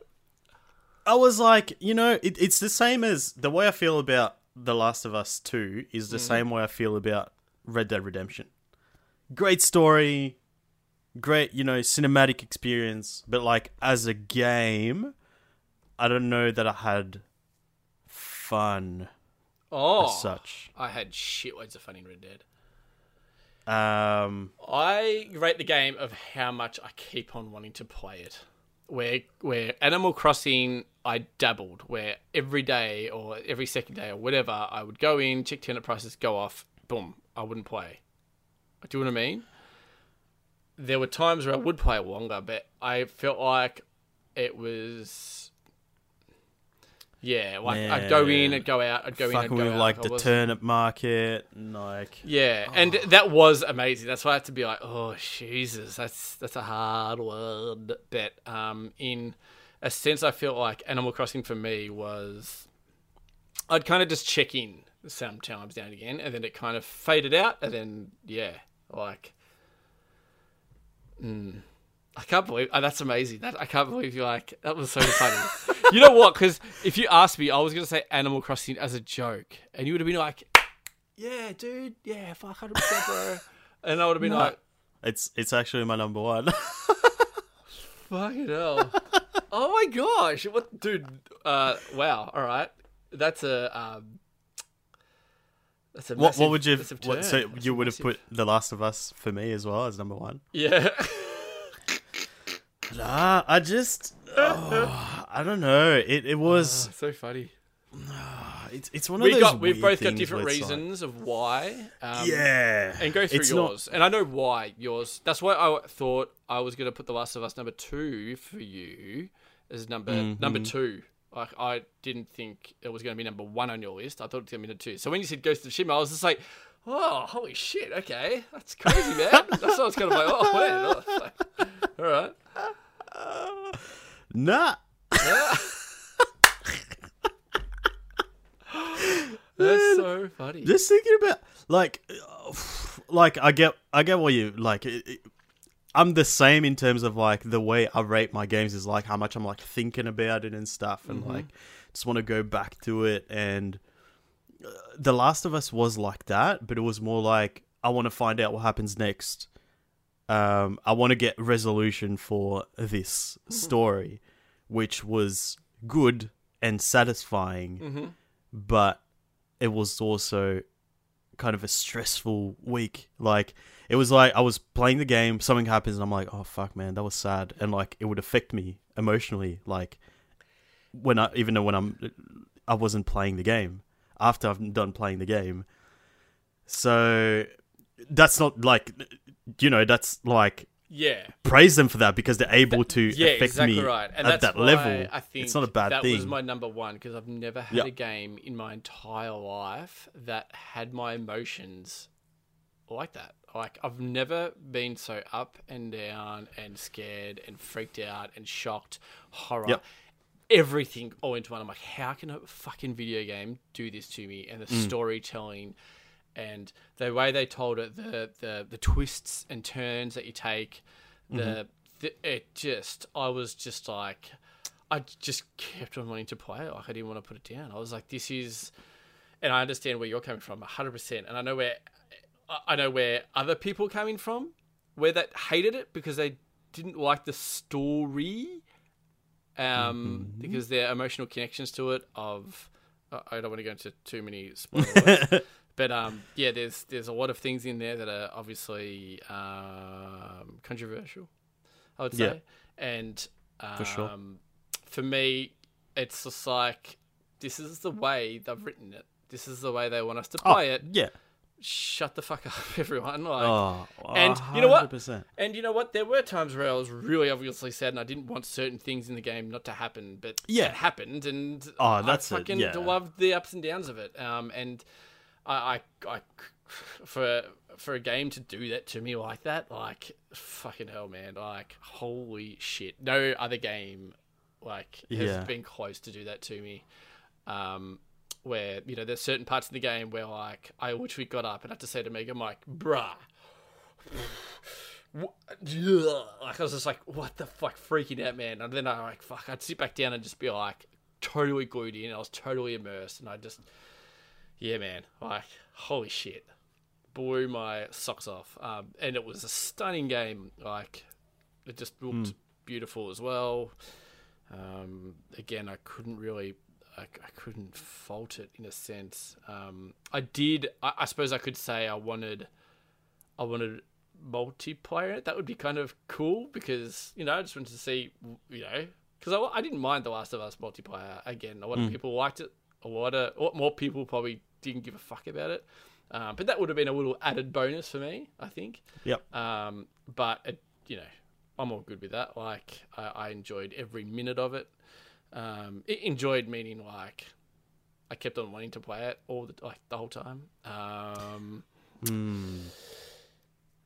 S1: I was like, you know, it, it's the same as the way I feel about The Last of Us 2 is the mm. same way I feel about Red Dead Redemption. Great story, great, you know, cinematic experience, but like as a game, I don't know that I had fun
S2: oh,
S1: as such.
S2: I had shitloads of fun in Red Dead.
S1: Um,
S2: I rate the game of how much I keep on wanting to play it. Where where Animal Crossing I dabbled, where every day or every second day or whatever, I would go in, check tenant prices, go off, boom, I wouldn't play. Do you know what I mean? There were times where I would play longer, but I felt like it was yeah, like I'd go in. I'd go out, I'd go in, I'd
S1: fucking
S2: go
S1: with
S2: out.
S1: like the turnip market, and like
S2: yeah, and that was amazing. That's why I had to be like, oh Jesus, that's that's a hard one. But um, in a sense, I feel like Animal Crossing for me was I'd kind of just check in sometimes now and again, and then it kind of faded out, and then yeah, like, mm, I can't believe oh, that's amazing. That I can't believe you like that was so funny. you know what? Because if you asked me, I was gonna say Animal Crossing as a joke, and you would have been like, "Yeah, dude, yeah, fuck, hundred percent, bro," and I would have been
S1: No.
S2: like,
S1: it's it's actually my number one.
S2: "Fucking hell." oh my gosh, what, dude? Uh, wow. All right, that's a um, that's a
S1: what
S2: massive,
S1: what would you? What, so.
S2: That's
S1: you would have put The Last of Us for me as well as number one.
S2: yeah.
S1: Nah, I just oh, I don't know. It it was
S2: so funny.
S1: it's it's one of
S2: We
S1: those.
S2: got we've both got different
S1: it's like-
S2: reasons of why. Um,
S1: yeah,
S2: and go through
S1: It's not-
S2: yours. And I know why yours. That's why I thought I was going to put The Last of Us number two for you as number
S1: Mm-hmm.
S2: number two. Like I didn't think it was going to be number one on your list. I thought it was going to be number two. So when you said Ghost of Shima, I was just like, oh, holy shit, okay, that's crazy, man. that's what I was kind of like, oh man, oh, like, all right.
S1: Nah.
S2: That's so funny.
S1: Just thinking about like, like I get I get what you like. It, it- I'm the same in terms of like the way I rate my games is like how much I'm like thinking about it and stuff, and like just want to go back to it. And uh, The Last of Us was like that, but it was more like I want to find out what happens next. Um, I want to get resolution for this story, which was good and satisfying,
S2: Mm-hmm.
S1: but it was also kind of a stressful week. Like it was like I was playing the game, something happens, and I'm like, oh fuck, man, that was sad, and like it would affect me emotionally. Like when I even though when I'm I wasn't playing the game after I've done playing the game. So that's not like you know that's like
S2: Yeah.
S1: praise them for that because they're able to
S2: Yeah,
S1: affect
S2: exactly
S1: me
S2: right. And
S1: at
S2: that's
S1: that level.
S2: I think
S1: it's not a bad
S2: that
S1: thing.
S2: was my number one because I've never had
S1: Yep.
S2: a game in my entire life that had my emotions like that. Like I've never been so up and down and scared and freaked out and shocked, horror,
S1: Yep.
S2: everything all into one. I'm like, how can a fucking video game do this to me? And the
S1: Mm.
S2: storytelling and the way they told it, the the the twists and turns that you take, the,
S1: Mm-hmm.
S2: the it just I was just like I just kept on wanting to play it. Like I didn't want to put it down. I was like, this is, and I understand where you're coming from, hundred percent. And I know where, I- know where other people coming from, where that hated it because they didn't like the story, um, because their emotional connections to it. Of, I don't want to go into too many spoilers. But um, yeah, there's there's a lot of things in there that are obviously um, controversial. I would say, Yeah. and um,
S1: For sure.
S2: for me, it's just like this is the way they've written it. This is the way they want us to
S1: Oh,
S2: play it.
S1: yeah.
S2: Shut the fuck up, everyone! Like,
S1: Oh,
S2: and you know what?
S1: 100%.
S2: and you know what? There were times where I was really obviously sad, and I didn't want certain things in the game not to happen, but
S1: Yeah.
S2: it happened, and
S1: Oh, that's
S2: I fucking
S1: yeah.
S2: loved the ups and downs of it. Um, and I, I, I, for for a game to do that to me like that, like fucking hell, man! Like holy shit! No other game like has
S1: Yeah.
S2: been close to do that to me. Um, where you know there's certain parts of the game where like I literally got up and had to say to Megan, like, bruh. Like I was just like, what the fuck, freaking out, man. And then I like, fuck, I'd sit back down and just be like, totally glued in. I was totally immersed, and I just, yeah, man, like, holy shit, blew my socks off. Um, and it was a stunning game. Like, it just looked beautiful as well. Um, again, I couldn't really, I, I couldn't fault it in a sense. Um, I did, I, I suppose I could say I wanted, I wanted multiplayer. That would be kind of cool because you know I just wanted to see, you know, because I, I didn't mind The Last of Us multiplayer. Again, a lot of people liked it. A lot of a lot more people probably didn't give a fuck about it. Um, but that would have been a little added bonus for me, I think.
S1: Yep.
S2: Um, but it, you know, I'm all good with that. Like I, I enjoyed every minute of it. Um, it enjoyed meaning like I kept on wanting to play it all the like the whole time. Um,
S1: Hmm.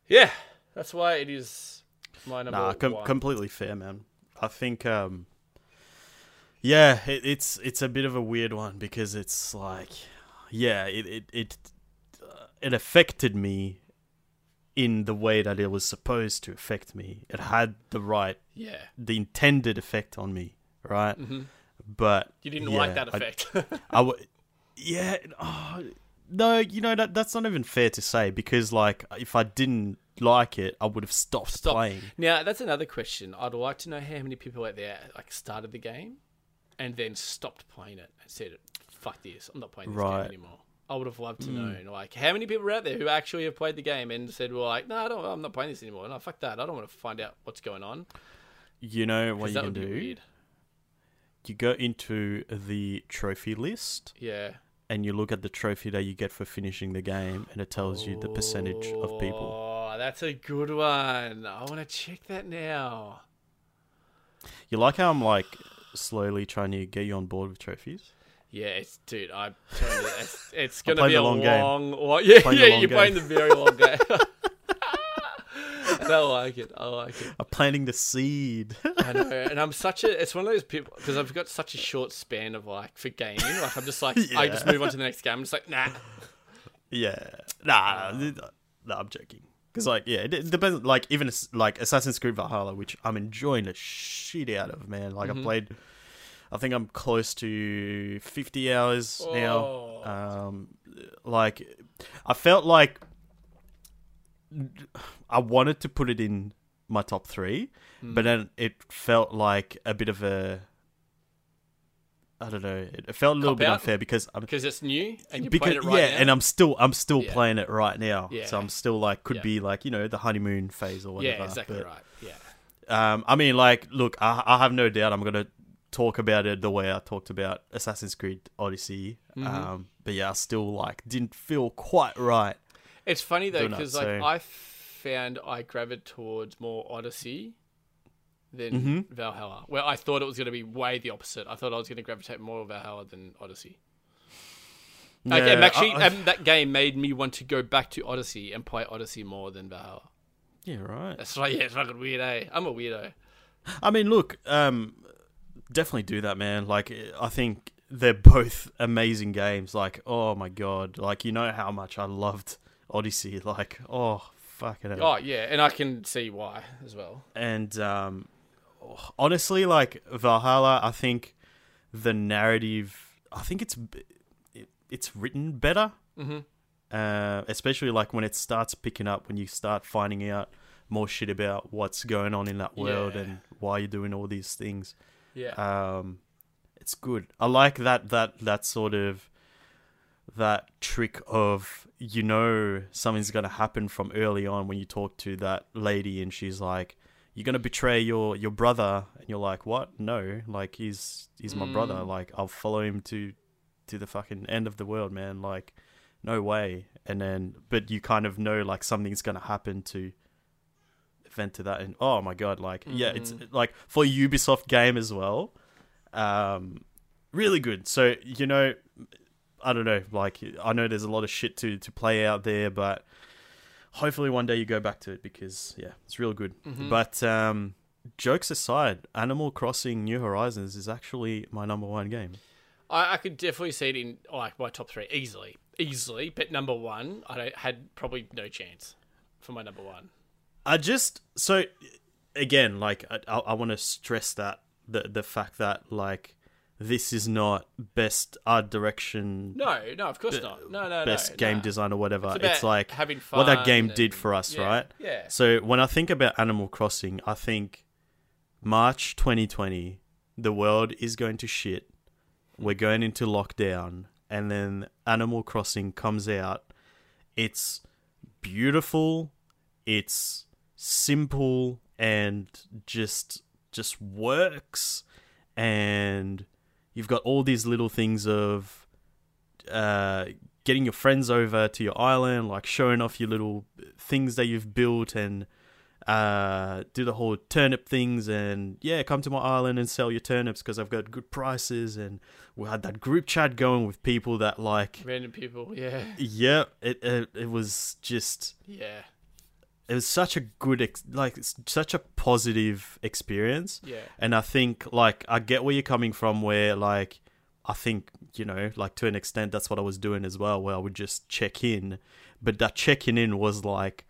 S2: yeah, that's why it is my number
S1: Nah, com-
S2: one.
S1: completely fair, man. I think, um, yeah, it, it's it's a bit of a weird one because it's like, yeah, it it it, uh, it affected me in the way that it was supposed to affect me. It had the right,
S2: yeah,
S1: the intended effect on me, right?
S2: hmm
S1: But
S2: you didn't
S1: yeah,
S2: like that effect.
S1: I-. I w- yeah, oh, no, you know that that's not even fair to say because like if I didn't like it, I would have stopped
S2: Stop.
S1: playing.
S2: now that's another question. I'd like to know how many people out there like started the game and then stopped playing it and said, "Fuck this, I'm not playing this
S1: Right. Hmm.
S2: game anymore." I would have loved to know, like, how many people are out there who actually have played the game and said, "Well, like, no, I don't, I'm not playing this anymore." No, fuck that. I don't want to find out what's going on.
S1: You know what you
S2: that
S1: can do?
S2: weird.
S1: You go into the trophy list
S2: Yeah.
S1: and you look at the trophy that you get for finishing the game, and it tells you the percentage of people.
S2: Oh, that's a good one. I want to check that now.
S1: You like how I'm like slowly trying to get you on board with trophies?
S2: Yeah, it's dude. I'm telling it's, it's gonna be a
S1: long game.
S2: long, long yeah, yeah. You're
S1: game.
S2: playing the very long game. I like it. I like it.
S1: I'm planting the seed.
S2: I know, and I'm such a. It's one of those people because I've got such a short span of like for gaming. Like I'm just like I just move on to the next game. I'm just like nah.
S1: yeah, nah, nah, nah, I'm joking. Because like, yeah, it, it depends. Like even like Assassin's Creed Valhalla, which I'm enjoying the shit out of, man. Like
S2: Mm-hmm.
S1: I played, I think I'm close to 50 hours now.
S2: Oh.
S1: Um, like I felt like I wanted to put it in my top three,
S2: Hmm.
S1: but then it felt like a bit of a I don't know. It, felt a little
S2: Cop
S1: bit
S2: out?
S1: unfair because I'm
S2: because it's new and you're
S1: because
S2: playing it right
S1: yeah,
S2: now.
S1: and I'm still I'm still
S2: Yeah.
S1: playing it right now.
S2: Yeah.
S1: So I'm still like could
S2: Yeah.
S1: be like you know the honeymoon phase or whatever.
S2: yeah, exactly
S1: but,
S2: right. Yeah,
S1: Um, I mean, like, look, I, I have no doubt I'm gonna talk about it the way I talked about Assassin's Creed Odyssey.
S2: Mm-hmm.
S1: Um, but yeah, I still like didn't feel quite right.
S2: it's funny though because like
S1: so-
S2: I found I gravitated towards more Odyssey than
S1: Mhm.
S2: Valhalla, where I thought it was going to be way the opposite. I thought I was going to gravitate more Valhalla than Odyssey.
S1: Yeah,
S2: and actually,
S1: I- I-
S2: um, that game made me want to go back to Odyssey and play Odyssey more than Valhalla.
S1: yeah, right.
S2: That's right. Yeah, it's fucking weird, eh? I'm a weirdo.
S1: I mean, look, um, definitely do that, man. Like, I think they're both amazing games. Like, oh my god, like you know how much I loved Odyssey. Like, oh fucking hell.
S2: Oh yeah, and I can see why as well.
S1: and um, honestly, like Valhalla, I think the narrative, I think it's it, it's written better,
S2: hmm
S1: uh, especially like when it starts picking up, when you start finding out more shit about what's going on in that world
S2: Yeah.
S1: and why you're doing all these things.
S2: Yeah.
S1: Um, it's good. I like that that that sort of that trick of you know something's gonna happen from early on when you talk to that lady and she's like, "You're gonna betray your your brother," and you're like, "What? No, like he's he's my brother.
S2: Mm.
S1: Like I'll follow him to to the fucking end of the world, man. Like no way." And then, but you kind of know like something's gonna happen to event to that and oh my god like yeah it's like for ubisoft game as well um really good so you know i don't know like i know there's a lot of shit to to play out there but hopefully one day you go back to it because yeah it's real good
S2: Mhm.
S1: but um jokes aside animal crossing new horizons is actually my number one game
S2: I, I could definitely see it in like my top three easily, easily. But number one, I had probably no chance for my number one.
S1: I just so again, like I, I, I want to stress that the the fact that like this is not best art direction,
S2: No, no, of course not. No, no, no.
S1: best
S2: no,
S1: game
S2: no.
S1: design or whatever.
S2: It's
S1: It's, like
S2: having
S1: what that game
S2: fun
S1: did for us,
S2: yeah,
S1: right?
S2: Yeah.
S1: So when I think about Animal Crossing, I think March 2020, the world is going to shit. We're going into lockdown, and then Animal Crossing comes out. It's beautiful. It's simple and just just works. And you've got all these little things of uh, getting your friends over to your island, like showing off your little things that you've built and uh, do the whole turnip things and yeah, come to my island and sell your turnips because I've got good prices. And we had that group chat going with people that like,
S2: Random people. Yeah.
S1: yeah, it it, it was just
S2: Yeah.
S1: It was such a good ex- like such a positive experience.
S2: Yeah.
S1: And I think like I get where you're coming from where like I think, you know, like to an extent that's what I was doing as well, where I would just check in. But that checking in was like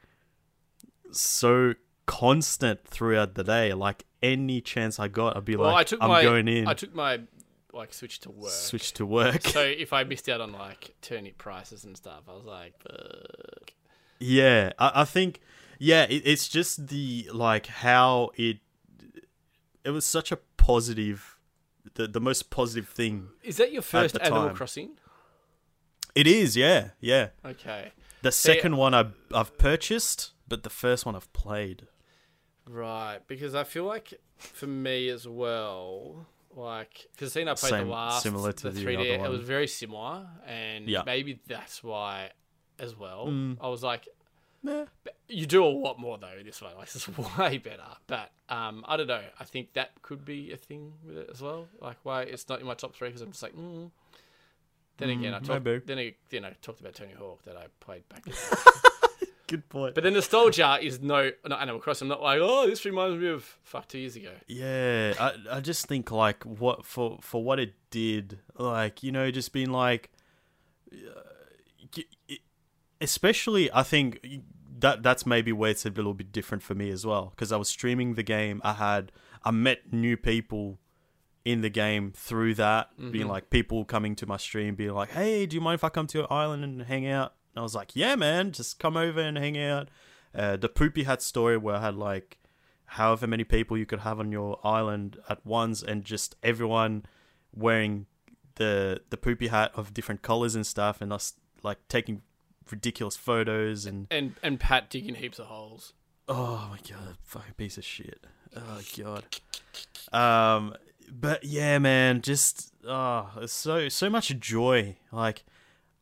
S1: so constant throughout the day. Like any chance I got, I'd be
S2: Well,
S1: like
S2: I took
S1: I'm
S2: my
S1: going in,
S2: I took my like switch to work.
S1: switch to work.
S2: so if I missed out on like turnip prices and stuff, I was like.
S1: Yeah, I, I think yeah, it, it's just the like how it it was such a positive the the most positive thing.
S2: Is that your first Animal
S1: time.
S2: Crossing?
S1: It is, yeah, yeah.
S2: Okay.
S1: The second one I I've purchased, but the first one I've played.
S2: Right, because I feel like for me as well, like because seeing I played
S1: Same-
S2: the last,
S1: similar to
S2: the
S1: the
S2: 3D, it was very similar, and
S1: Yeah.
S2: maybe that's why as well.
S1: Mm.
S2: I was like,
S1: Yeah.
S2: you do a lot more though this way. Like is way better, but um, I don't know. I think that could be a thing with it as well. Like why it's not in my top three because I'm just like. Mm. Then again, I
S1: Mm,
S2: talked.
S1: maybe.
S2: Then I, I talked about Tony Hawk that I played back.
S1: Good point.
S2: but the nostalgia is no, not Animal Crossing. I'm not like, oh, this reminds me of fuck two years ago.
S1: Yeah, I I just think like what for for what it did, like you know, just being like, uh, it- especially I think that that's maybe where it's a little bit different for me as well because I was streaming the game. I had I met new people in the game through that, being
S2: Mhm.
S1: like people coming to my stream, being like, "Hey, do you mind if I come to your island and hang out?" And I was like, "Yeah, man, just come over and hang out." Uh, the poopy hat story where I had like however many people you could have on your island at once and just everyone wearing the the poopy hat of different colors and stuff, and us like taking ridiculous photos and
S2: And and Pat digging heaps of holes.
S1: oh my god, fucking piece of shit. Oh god. Um, but yeah, man, just oh, so so much joy. Like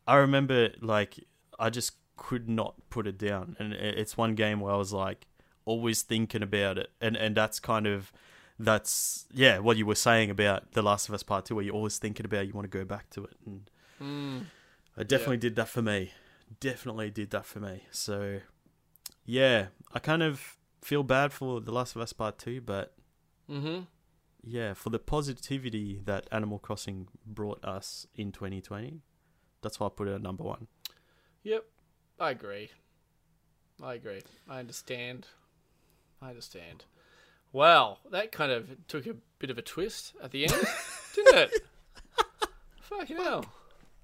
S1: I remember, like I just could not put it down, and it's one game where I was like always thinking about it, and and that's kind of that's yeah what you were saying about The Last of Us Part Two, where you're always thinking about you want to go back to it, and
S2: Mm.
S1: I definitely did that for me. Definitely did that for me. So, yeah, I kind of feel bad for The Last of Us Part 2, but
S2: Mm-hmm.
S1: yeah, for the positivity that Animal Crossing brought us in 2020, that's why I put it at number one.
S2: Yep. I agree. I agree. I understand. I understand. Well, that kind of took a bit of a twist at the end, didn't it? Fucking hell.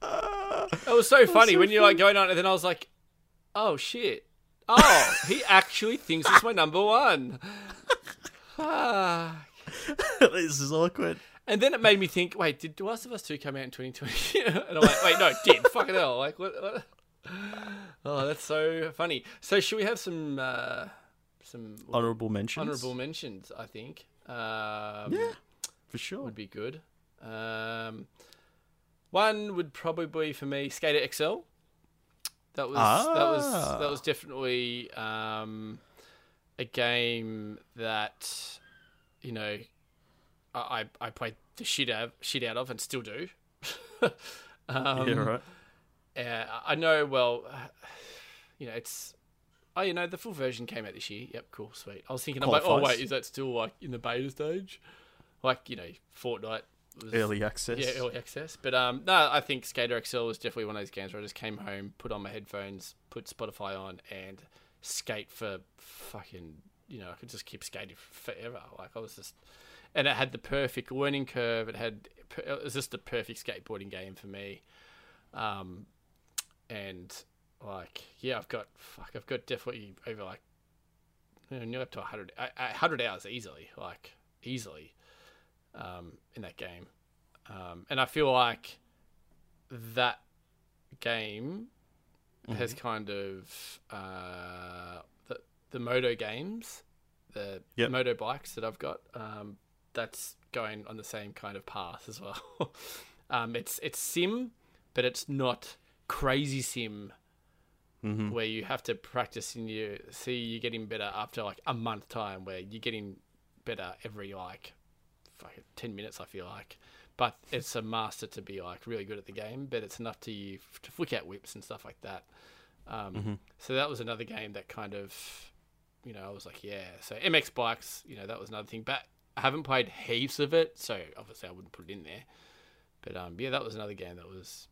S2: It was so funny when you're like going on, and then I was like, "Oh shit! Oh, he actually thinks it's my number one."
S1: This is awkward.
S2: And then it made me think, wait, did The Last of Us 2 come out in 2020? and I'm like, wait, no, it did. Fucking hell. Like, what, what? Oh, that's so funny. So, should we have some uh, some
S1: Honorable mentions.
S2: honorable mentions, I think? Um,
S1: Yeah, for sure.
S2: Would be good. Um, one would probably be for me Skater XL. That was that was
S1: Ah.
S2: that was definitely um, a game that you know I I played the shit out shit out of and still do. um,
S1: yeah, right.
S2: uh, I know. Well, you know, it's. Oh, you know, the full version came out this year. Yep, cool, sweet. I was thinking, I'm like, oh wait, is that still like in the beta stage? Like, you know, Fortnite was
S1: Early access.
S2: yeah, early access. But um, no, I think Skater XL was definitely one of those games where I just came home, put on my headphones, put Spotify on, and skate for fucking. You know, I could just keep skating forever. Like I was just, and it had the perfect learning curve. It had, it was just the perfect skateboarding game for me. Um, and like, yeah, I've got fuck, I've got definitely over like, you know, nearly up to 100, 100 hours easily, like easily, um, in that game. Um, and I feel like that game has kind of uh, the the moto games, the
S1: Yep.
S2: moto bikes that I've got. Um, that's going on the same kind of path as well. um, it's it's sim, but it's not crazy sim
S1: hmm
S2: where you have to practice and you see you're getting better after like a month time where you're getting better every like fucking 10 minutes I feel like but it's a master to be like really good at the game but it's enough to you to flick out whips and stuff like that um, so that was another game that kind of you know I was like yeah so MX bikes you know that was another thing but I haven't played heaps of it so obviously I wouldn't put it in there but um, yeah that was another game that was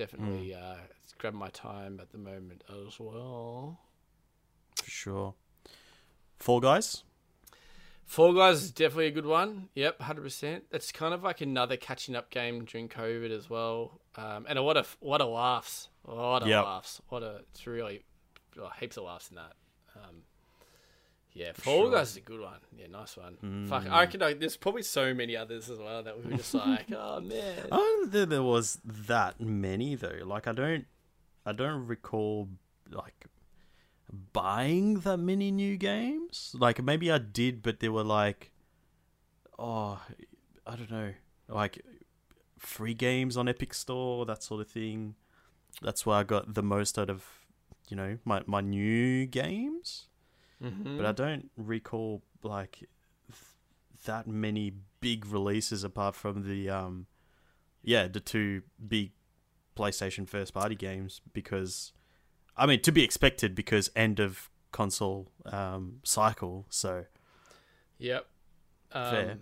S2: definitely uh, it's grabbing my time at the moment as well.
S1: For sure. Fall Guys.
S2: Fall Guys is definitely a good one. Yep, hundred percent. It's kind of like another catching up game during COVID as well. Um, and a what a what a laughs, a lot of
S1: Yep.
S2: laughs. What a it's really oh, heaps of laughs in that. Um, yeah, Fall
S1: sure.
S2: Guys is a good one. Yeah, nice one. Fuck, I reckon like, there's probably so many others as well that we were just like, oh man.
S1: I don't think there was that many though. Like I don't, I don't recall like buying that many new games. Like maybe I did, but there were like, oh, I don't know, like free games on Epic Store, that sort of thing. That's where I got the most out of, you know, my my new games.
S2: Mhm.
S1: But I don't recall like th- that many big releases apart from the um yeah, the two big PlayStation first party games because I mean to be expected because end of console um cycle, so
S2: Yep. Um,
S1: Fair.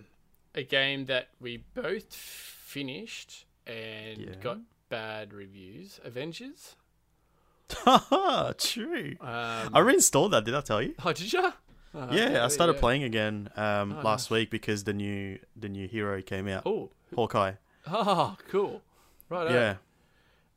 S2: A game that we both finished and
S1: Yeah.
S2: got bad reviews. Avengers.
S1: True.
S2: Um,
S1: I reinstalled that, did I tell you?
S2: oh, did you?
S1: yeah, I started playing again um
S2: Oh,
S1: last
S2: nice.
S1: week because the new the new hero came out.
S2: Oh,
S1: Hawkeye.
S2: oh, cool. Right.
S1: Yeah.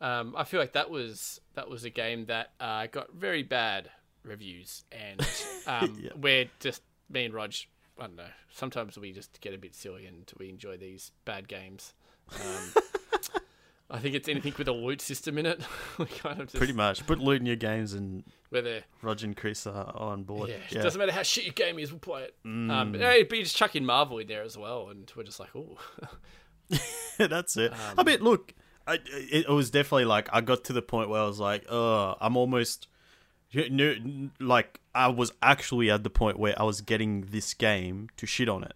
S2: Um, I feel like that was that was a game that uh, got very bad reviews, and um,
S1: Yeah.
S2: we're just me and Rog I don't know. Sometimes we just get a bit silly and we enjoy these bad games. Um, I think it's anything with a loot system in it. we kind of just,
S1: Pretty much. Put loot in your games and
S2: where they're
S1: Roger and Chris are on board.
S2: yeah,
S1: Yeah.
S2: it doesn't matter how shit your game is, we'll play it.
S1: Mm.
S2: Um, but, you just chuck in Marvel in there as well, and we're just like, oh,
S1: That's it.
S2: Um,
S1: I mean, look, I, it, it was definitely like I got to the point where I was like, oh, I'm almost, you like I was actually at the point where I was getting this game to shit on it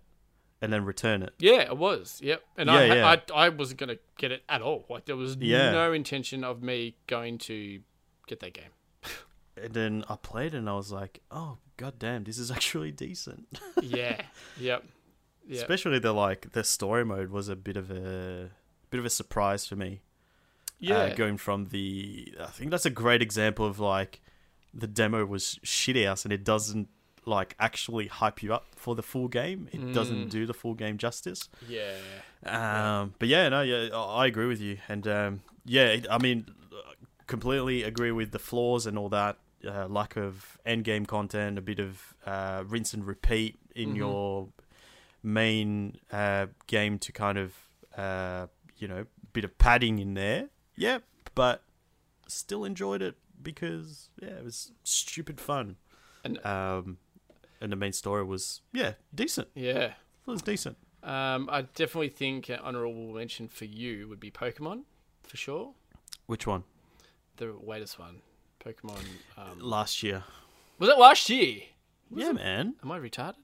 S1: and then return it.
S2: yeah, it was, yep. And
S1: Yeah,
S2: I,
S1: yeah.
S2: I, I wasn't gonna get it at all. Like there was
S1: Yeah.
S2: no intention of me going to get that game.
S1: And then I played it and I was like, oh, god damn, this is actually decent.
S2: yeah, yep, yep.
S1: Especially the like the story mode was a bit of a bit of a surprise for me.
S2: yeah,
S1: uh, going from the I think that's a great example of like the demo was shit ass and it doesn't like actually hype you up for the full game. It doesn't
S2: Mm.
S1: do the full game justice.
S2: yeah,
S1: Um, but yeah, no, yeah, I agree with you, and um, yeah, I mean, completely agree with the flaws and all that. Uh, lack of end game content, a bit of uh, rinse and repeat in
S2: Mhm.
S1: your main uh, game to kind of uh, you know bit of padding in there. Yeah, but still enjoyed it because yeah, it was stupid fun.
S2: And-
S1: um, and the main story was yeah decent.
S2: yeah.
S1: It was decent.
S2: Um, I definitely think an honorable mention for you would be Pokemon, for sure.
S1: Which one?
S2: The latest one, Pokemon. Um,
S1: Last year.
S2: was it last year?
S1: Yeah, man.
S2: Am I retarded?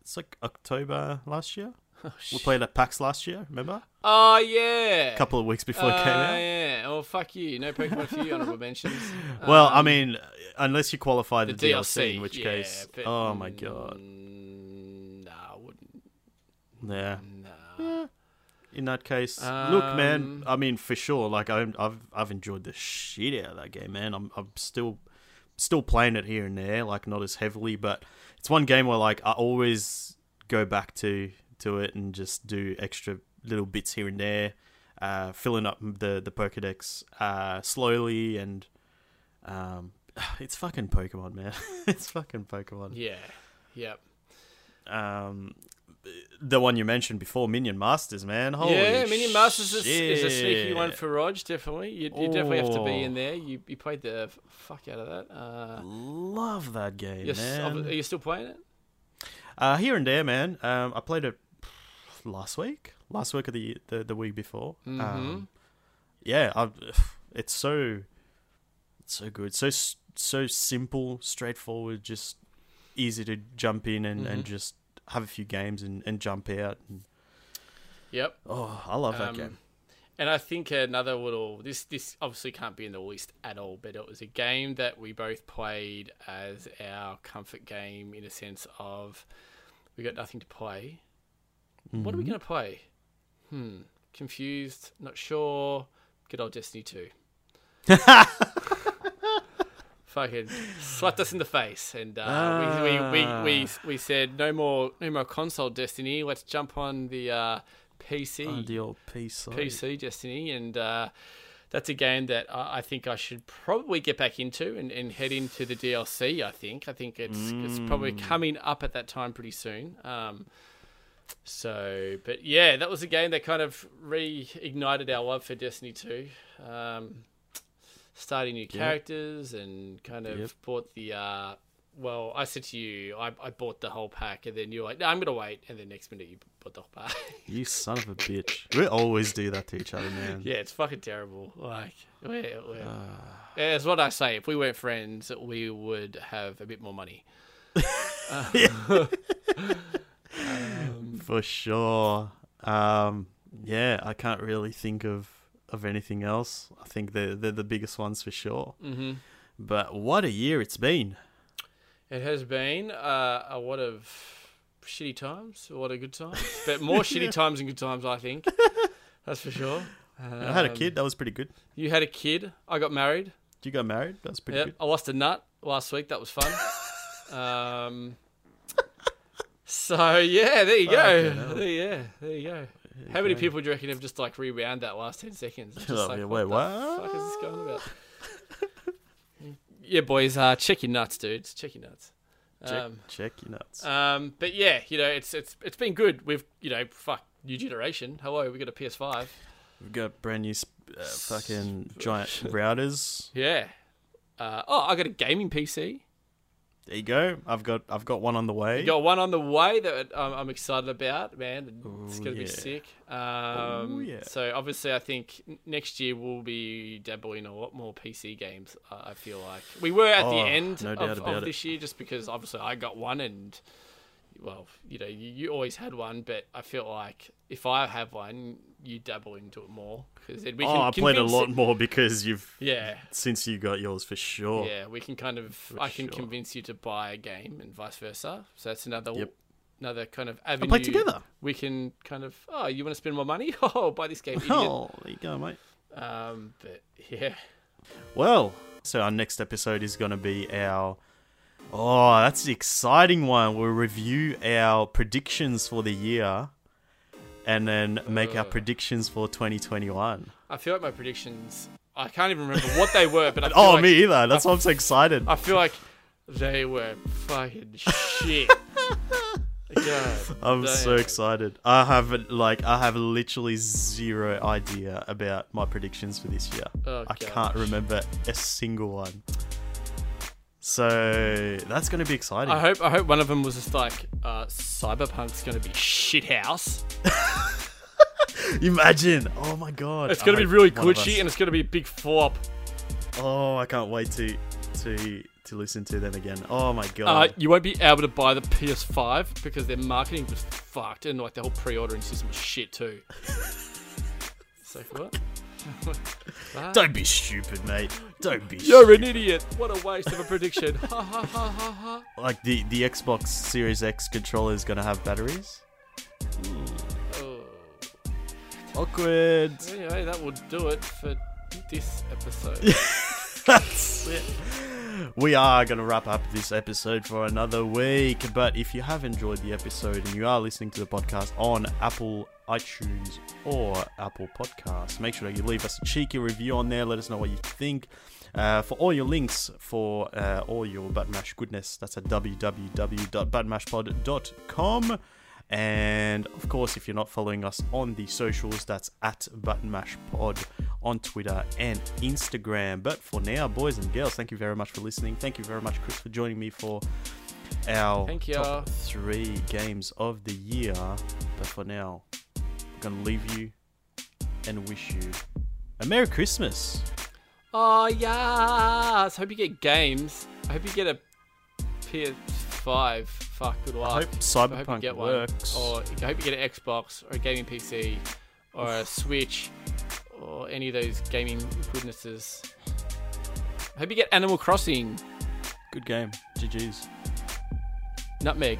S1: It's like October last year.
S2: Oh,
S1: We played at PAX last year, remember?
S2: Oh yeah.
S1: A couple of weeks before it came
S2: Oh,
S1: out.
S2: Yeah. Oh fuck you. No Pokemon for you. Honorable mentions.
S1: Well, I
S2: Um,
S1: mean, unless you qualify the,
S2: the
S1: DLC,
S2: DLC.
S1: in which
S2: yeah,
S1: case,
S2: but,
S1: oh my god,
S2: mm, Nah, I wouldn't.
S1: yeah.
S2: Nah.
S1: In that case, look, man.
S2: Um,
S1: I mean, for sure. Like, I'm, I've, I've enjoyed the shit out of that game, man. I'm, I'm still, still playing it here and there, like not as heavily, but it's one game where like I always go back to to it and just do extra little bits here and there, uh, filling up the the Pokedex uh, slowly and um, it's fucking Pokemon, man. it's fucking Pokemon.
S2: Yeah. Yep.
S1: Um, the one you mentioned before, Minion Masters, man. Holy
S2: yeah, Minion Masters is, is a sneaky one for Rog. Definitely, you, you definitely have to be in there. You, you played the fuck out of that. Uh,
S1: Love that game, man.
S2: are you still playing it?
S1: Uh, here and there, man. Um, I played it last week, last week of the the, the week before.
S2: Mhm.
S1: Um, yeah, I've, it's so it's so good, so so simple, straightforward, just easy to jump in and, and
S2: Mhm.
S1: just have a few games and, and jump out. And,
S2: Yep.
S1: oh, I love that
S2: Um,
S1: game.
S2: And I think another little this this obviously can't be in the list at all, but it was a game that we both played as our comfort game in a sense of we got nothing to play. What are we
S1: Mhm.
S2: going to play? Hmm, confused, not sure. Good old Destiny two. Fucking slapped us in the face, and uh, we, we, we, we, we said no more no more console Destiny. Let's jump on the uh, PC.
S1: Oh, the old PC.
S2: PC Destiny, and uh, that's a game that I, I think I should probably get back into and, and head into the DLC. I think I think it's it's probably
S1: Mm.
S2: coming up at that time pretty soon. Um, so, but yeah, that was a game that kind of reignited our love for Destiny Two. Um, starting new characters and kind of
S1: Yep.
S2: bought the. Uh, well, I said to you, I, I bought the whole pack, and then you're like, "No, I'm gonna wait," and then next minute you bought the whole pack.
S1: You son of a bitch. We always do that to each other, man.
S2: Yeah, it's fucking terrible. Like, we're, we're,
S1: Ah.
S2: yeah, it's what I say. If we weren't friends, we would have a bit more money.
S1: For sure. Um, yeah, I can't really think of, of anything else. I think they're, they're the biggest ones for sure.
S2: hmm
S1: But what a year it's been.
S2: It has been uh, a lot of shitty times, a lot of good times, but more shitty times than good times, I think. That's for sure.
S1: I had a
S2: Um,
S1: kid. That was pretty good.
S2: You had a kid. I got married.
S1: You got married. That was pretty
S2: Yep.
S1: good.
S2: I lost a nut last week. That was fun. um, so yeah, there you go. There, yeah, there you go. How many people do you reckon have just like rewound that last ten seconds? Just
S1: Oh,
S2: like,
S1: yeah,
S2: what
S1: wait,
S2: the
S1: what?
S2: fuck is this going about? yeah, boys, uh, check your nuts, dudes. Check your nuts.
S1: Check,
S2: Um,
S1: check your nuts.
S2: um, but yeah, you know, it's it's it's been good. We've you know, fuck new generation. Hello, we got a PS5.
S1: We've got brand new uh, fucking giant routers.
S2: Yeah. Uh, oh, I got a gaming PC.
S1: There you go. I've got I've got one on the way.
S2: You got one on the way that um, I'm excited about, man. It's
S1: Ooh,
S2: gonna be sick. Um,
S1: Ooh, yeah.
S2: So obviously, I think next year we'll be dabbling in a lot more PC games. uh, I feel like we were at the
S1: Oh,
S2: end
S1: no
S2: of, of this year, just because obviously I got one, and well, you know, you, you always had one, but I feel like if I have one, you dabble into it more because we can.
S1: oh, I played a lot
S2: it-
S1: more because you've
S2: Yeah,
S1: since you got yours for sure.
S2: yeah, we can kind of. I can
S1: sure.
S2: convince you to buy a game and vice versa. So that's another
S1: Yep.
S2: another kind of
S1: And
S2: avenue.
S1: play together.
S2: We can kind of. Oh, you want to spend more money? Oh, buy this game. idiot.
S1: Oh, there you go, mate.
S2: Um, but yeah,
S1: Well, so our next episode is going to be our. Oh, that's the exciting one. We'll review our predictions for the year and then make our predictions for 2021.
S2: I feel like my predictions. I can't even remember what they were, but I
S1: Oh,
S2: like,
S1: me either. That's why I'm so excited.
S2: I feel like they were fucking shit. God,
S1: I'm so excited. I have like I have literally zero idea about my predictions for this year.
S2: Oh,
S1: I
S2: gosh.
S1: can't remember a single one. So that's going to be exciting.
S2: I hope I hope one of them was just like uh, Cyberpunk's gonna be shit house.
S1: Imagine. Oh my god.
S2: It's gonna be really glitchy and it's gonna be a big flop.
S1: Oh, I can't wait to to to listen to them again. Oh my
S2: Uh,
S1: god.
S2: you won't be able to buy the PS5 because their marketing was fucked and like the whole pre-ordering system was shit too. so? What?
S1: Don't be stupid, mate. Don't be.
S2: You're
S1: stupid.
S2: an idiot. What a waste of a prediction. ha ha ha ha ha.
S1: Like the the Xbox Series X controller is gonna have batteries.
S2: Oh.
S1: Awkward.
S2: Anyway, that will do it for this episode.
S1: That's it. We are going to wrap up this episode for another week. But if you have enjoyed the episode and you are listening to the podcast on Apple iTunes or Apple Podcasts, make sure that you leave us a cheeky review on there. Let us know what you think. Uh, for all your links for uh, all your Button goodness, that's at www.buttonmashpod.com. And of course, if you're not following us on the socials, that's at Button Mash Pod on Twitter and Instagram. But for now, boys and girls, thank you very much for listening. Thank you very much, Chris, for joining me for our top three games of the year. But for now, gonna leave you and wish you a Merry Christmas.
S2: Oh yes! Hope you get games. I hope you get a PS5. Fuck, good luck.
S1: I hope
S2: I hope you
S1: Cyberpunk
S2: get
S1: works.
S2: one. Or I hope you get an Xbox or a gaming PC or a Switch or any of those gaming goodnesses. I hope you get Animal Crossing.
S1: Good game. GG's.
S2: Nutmeg.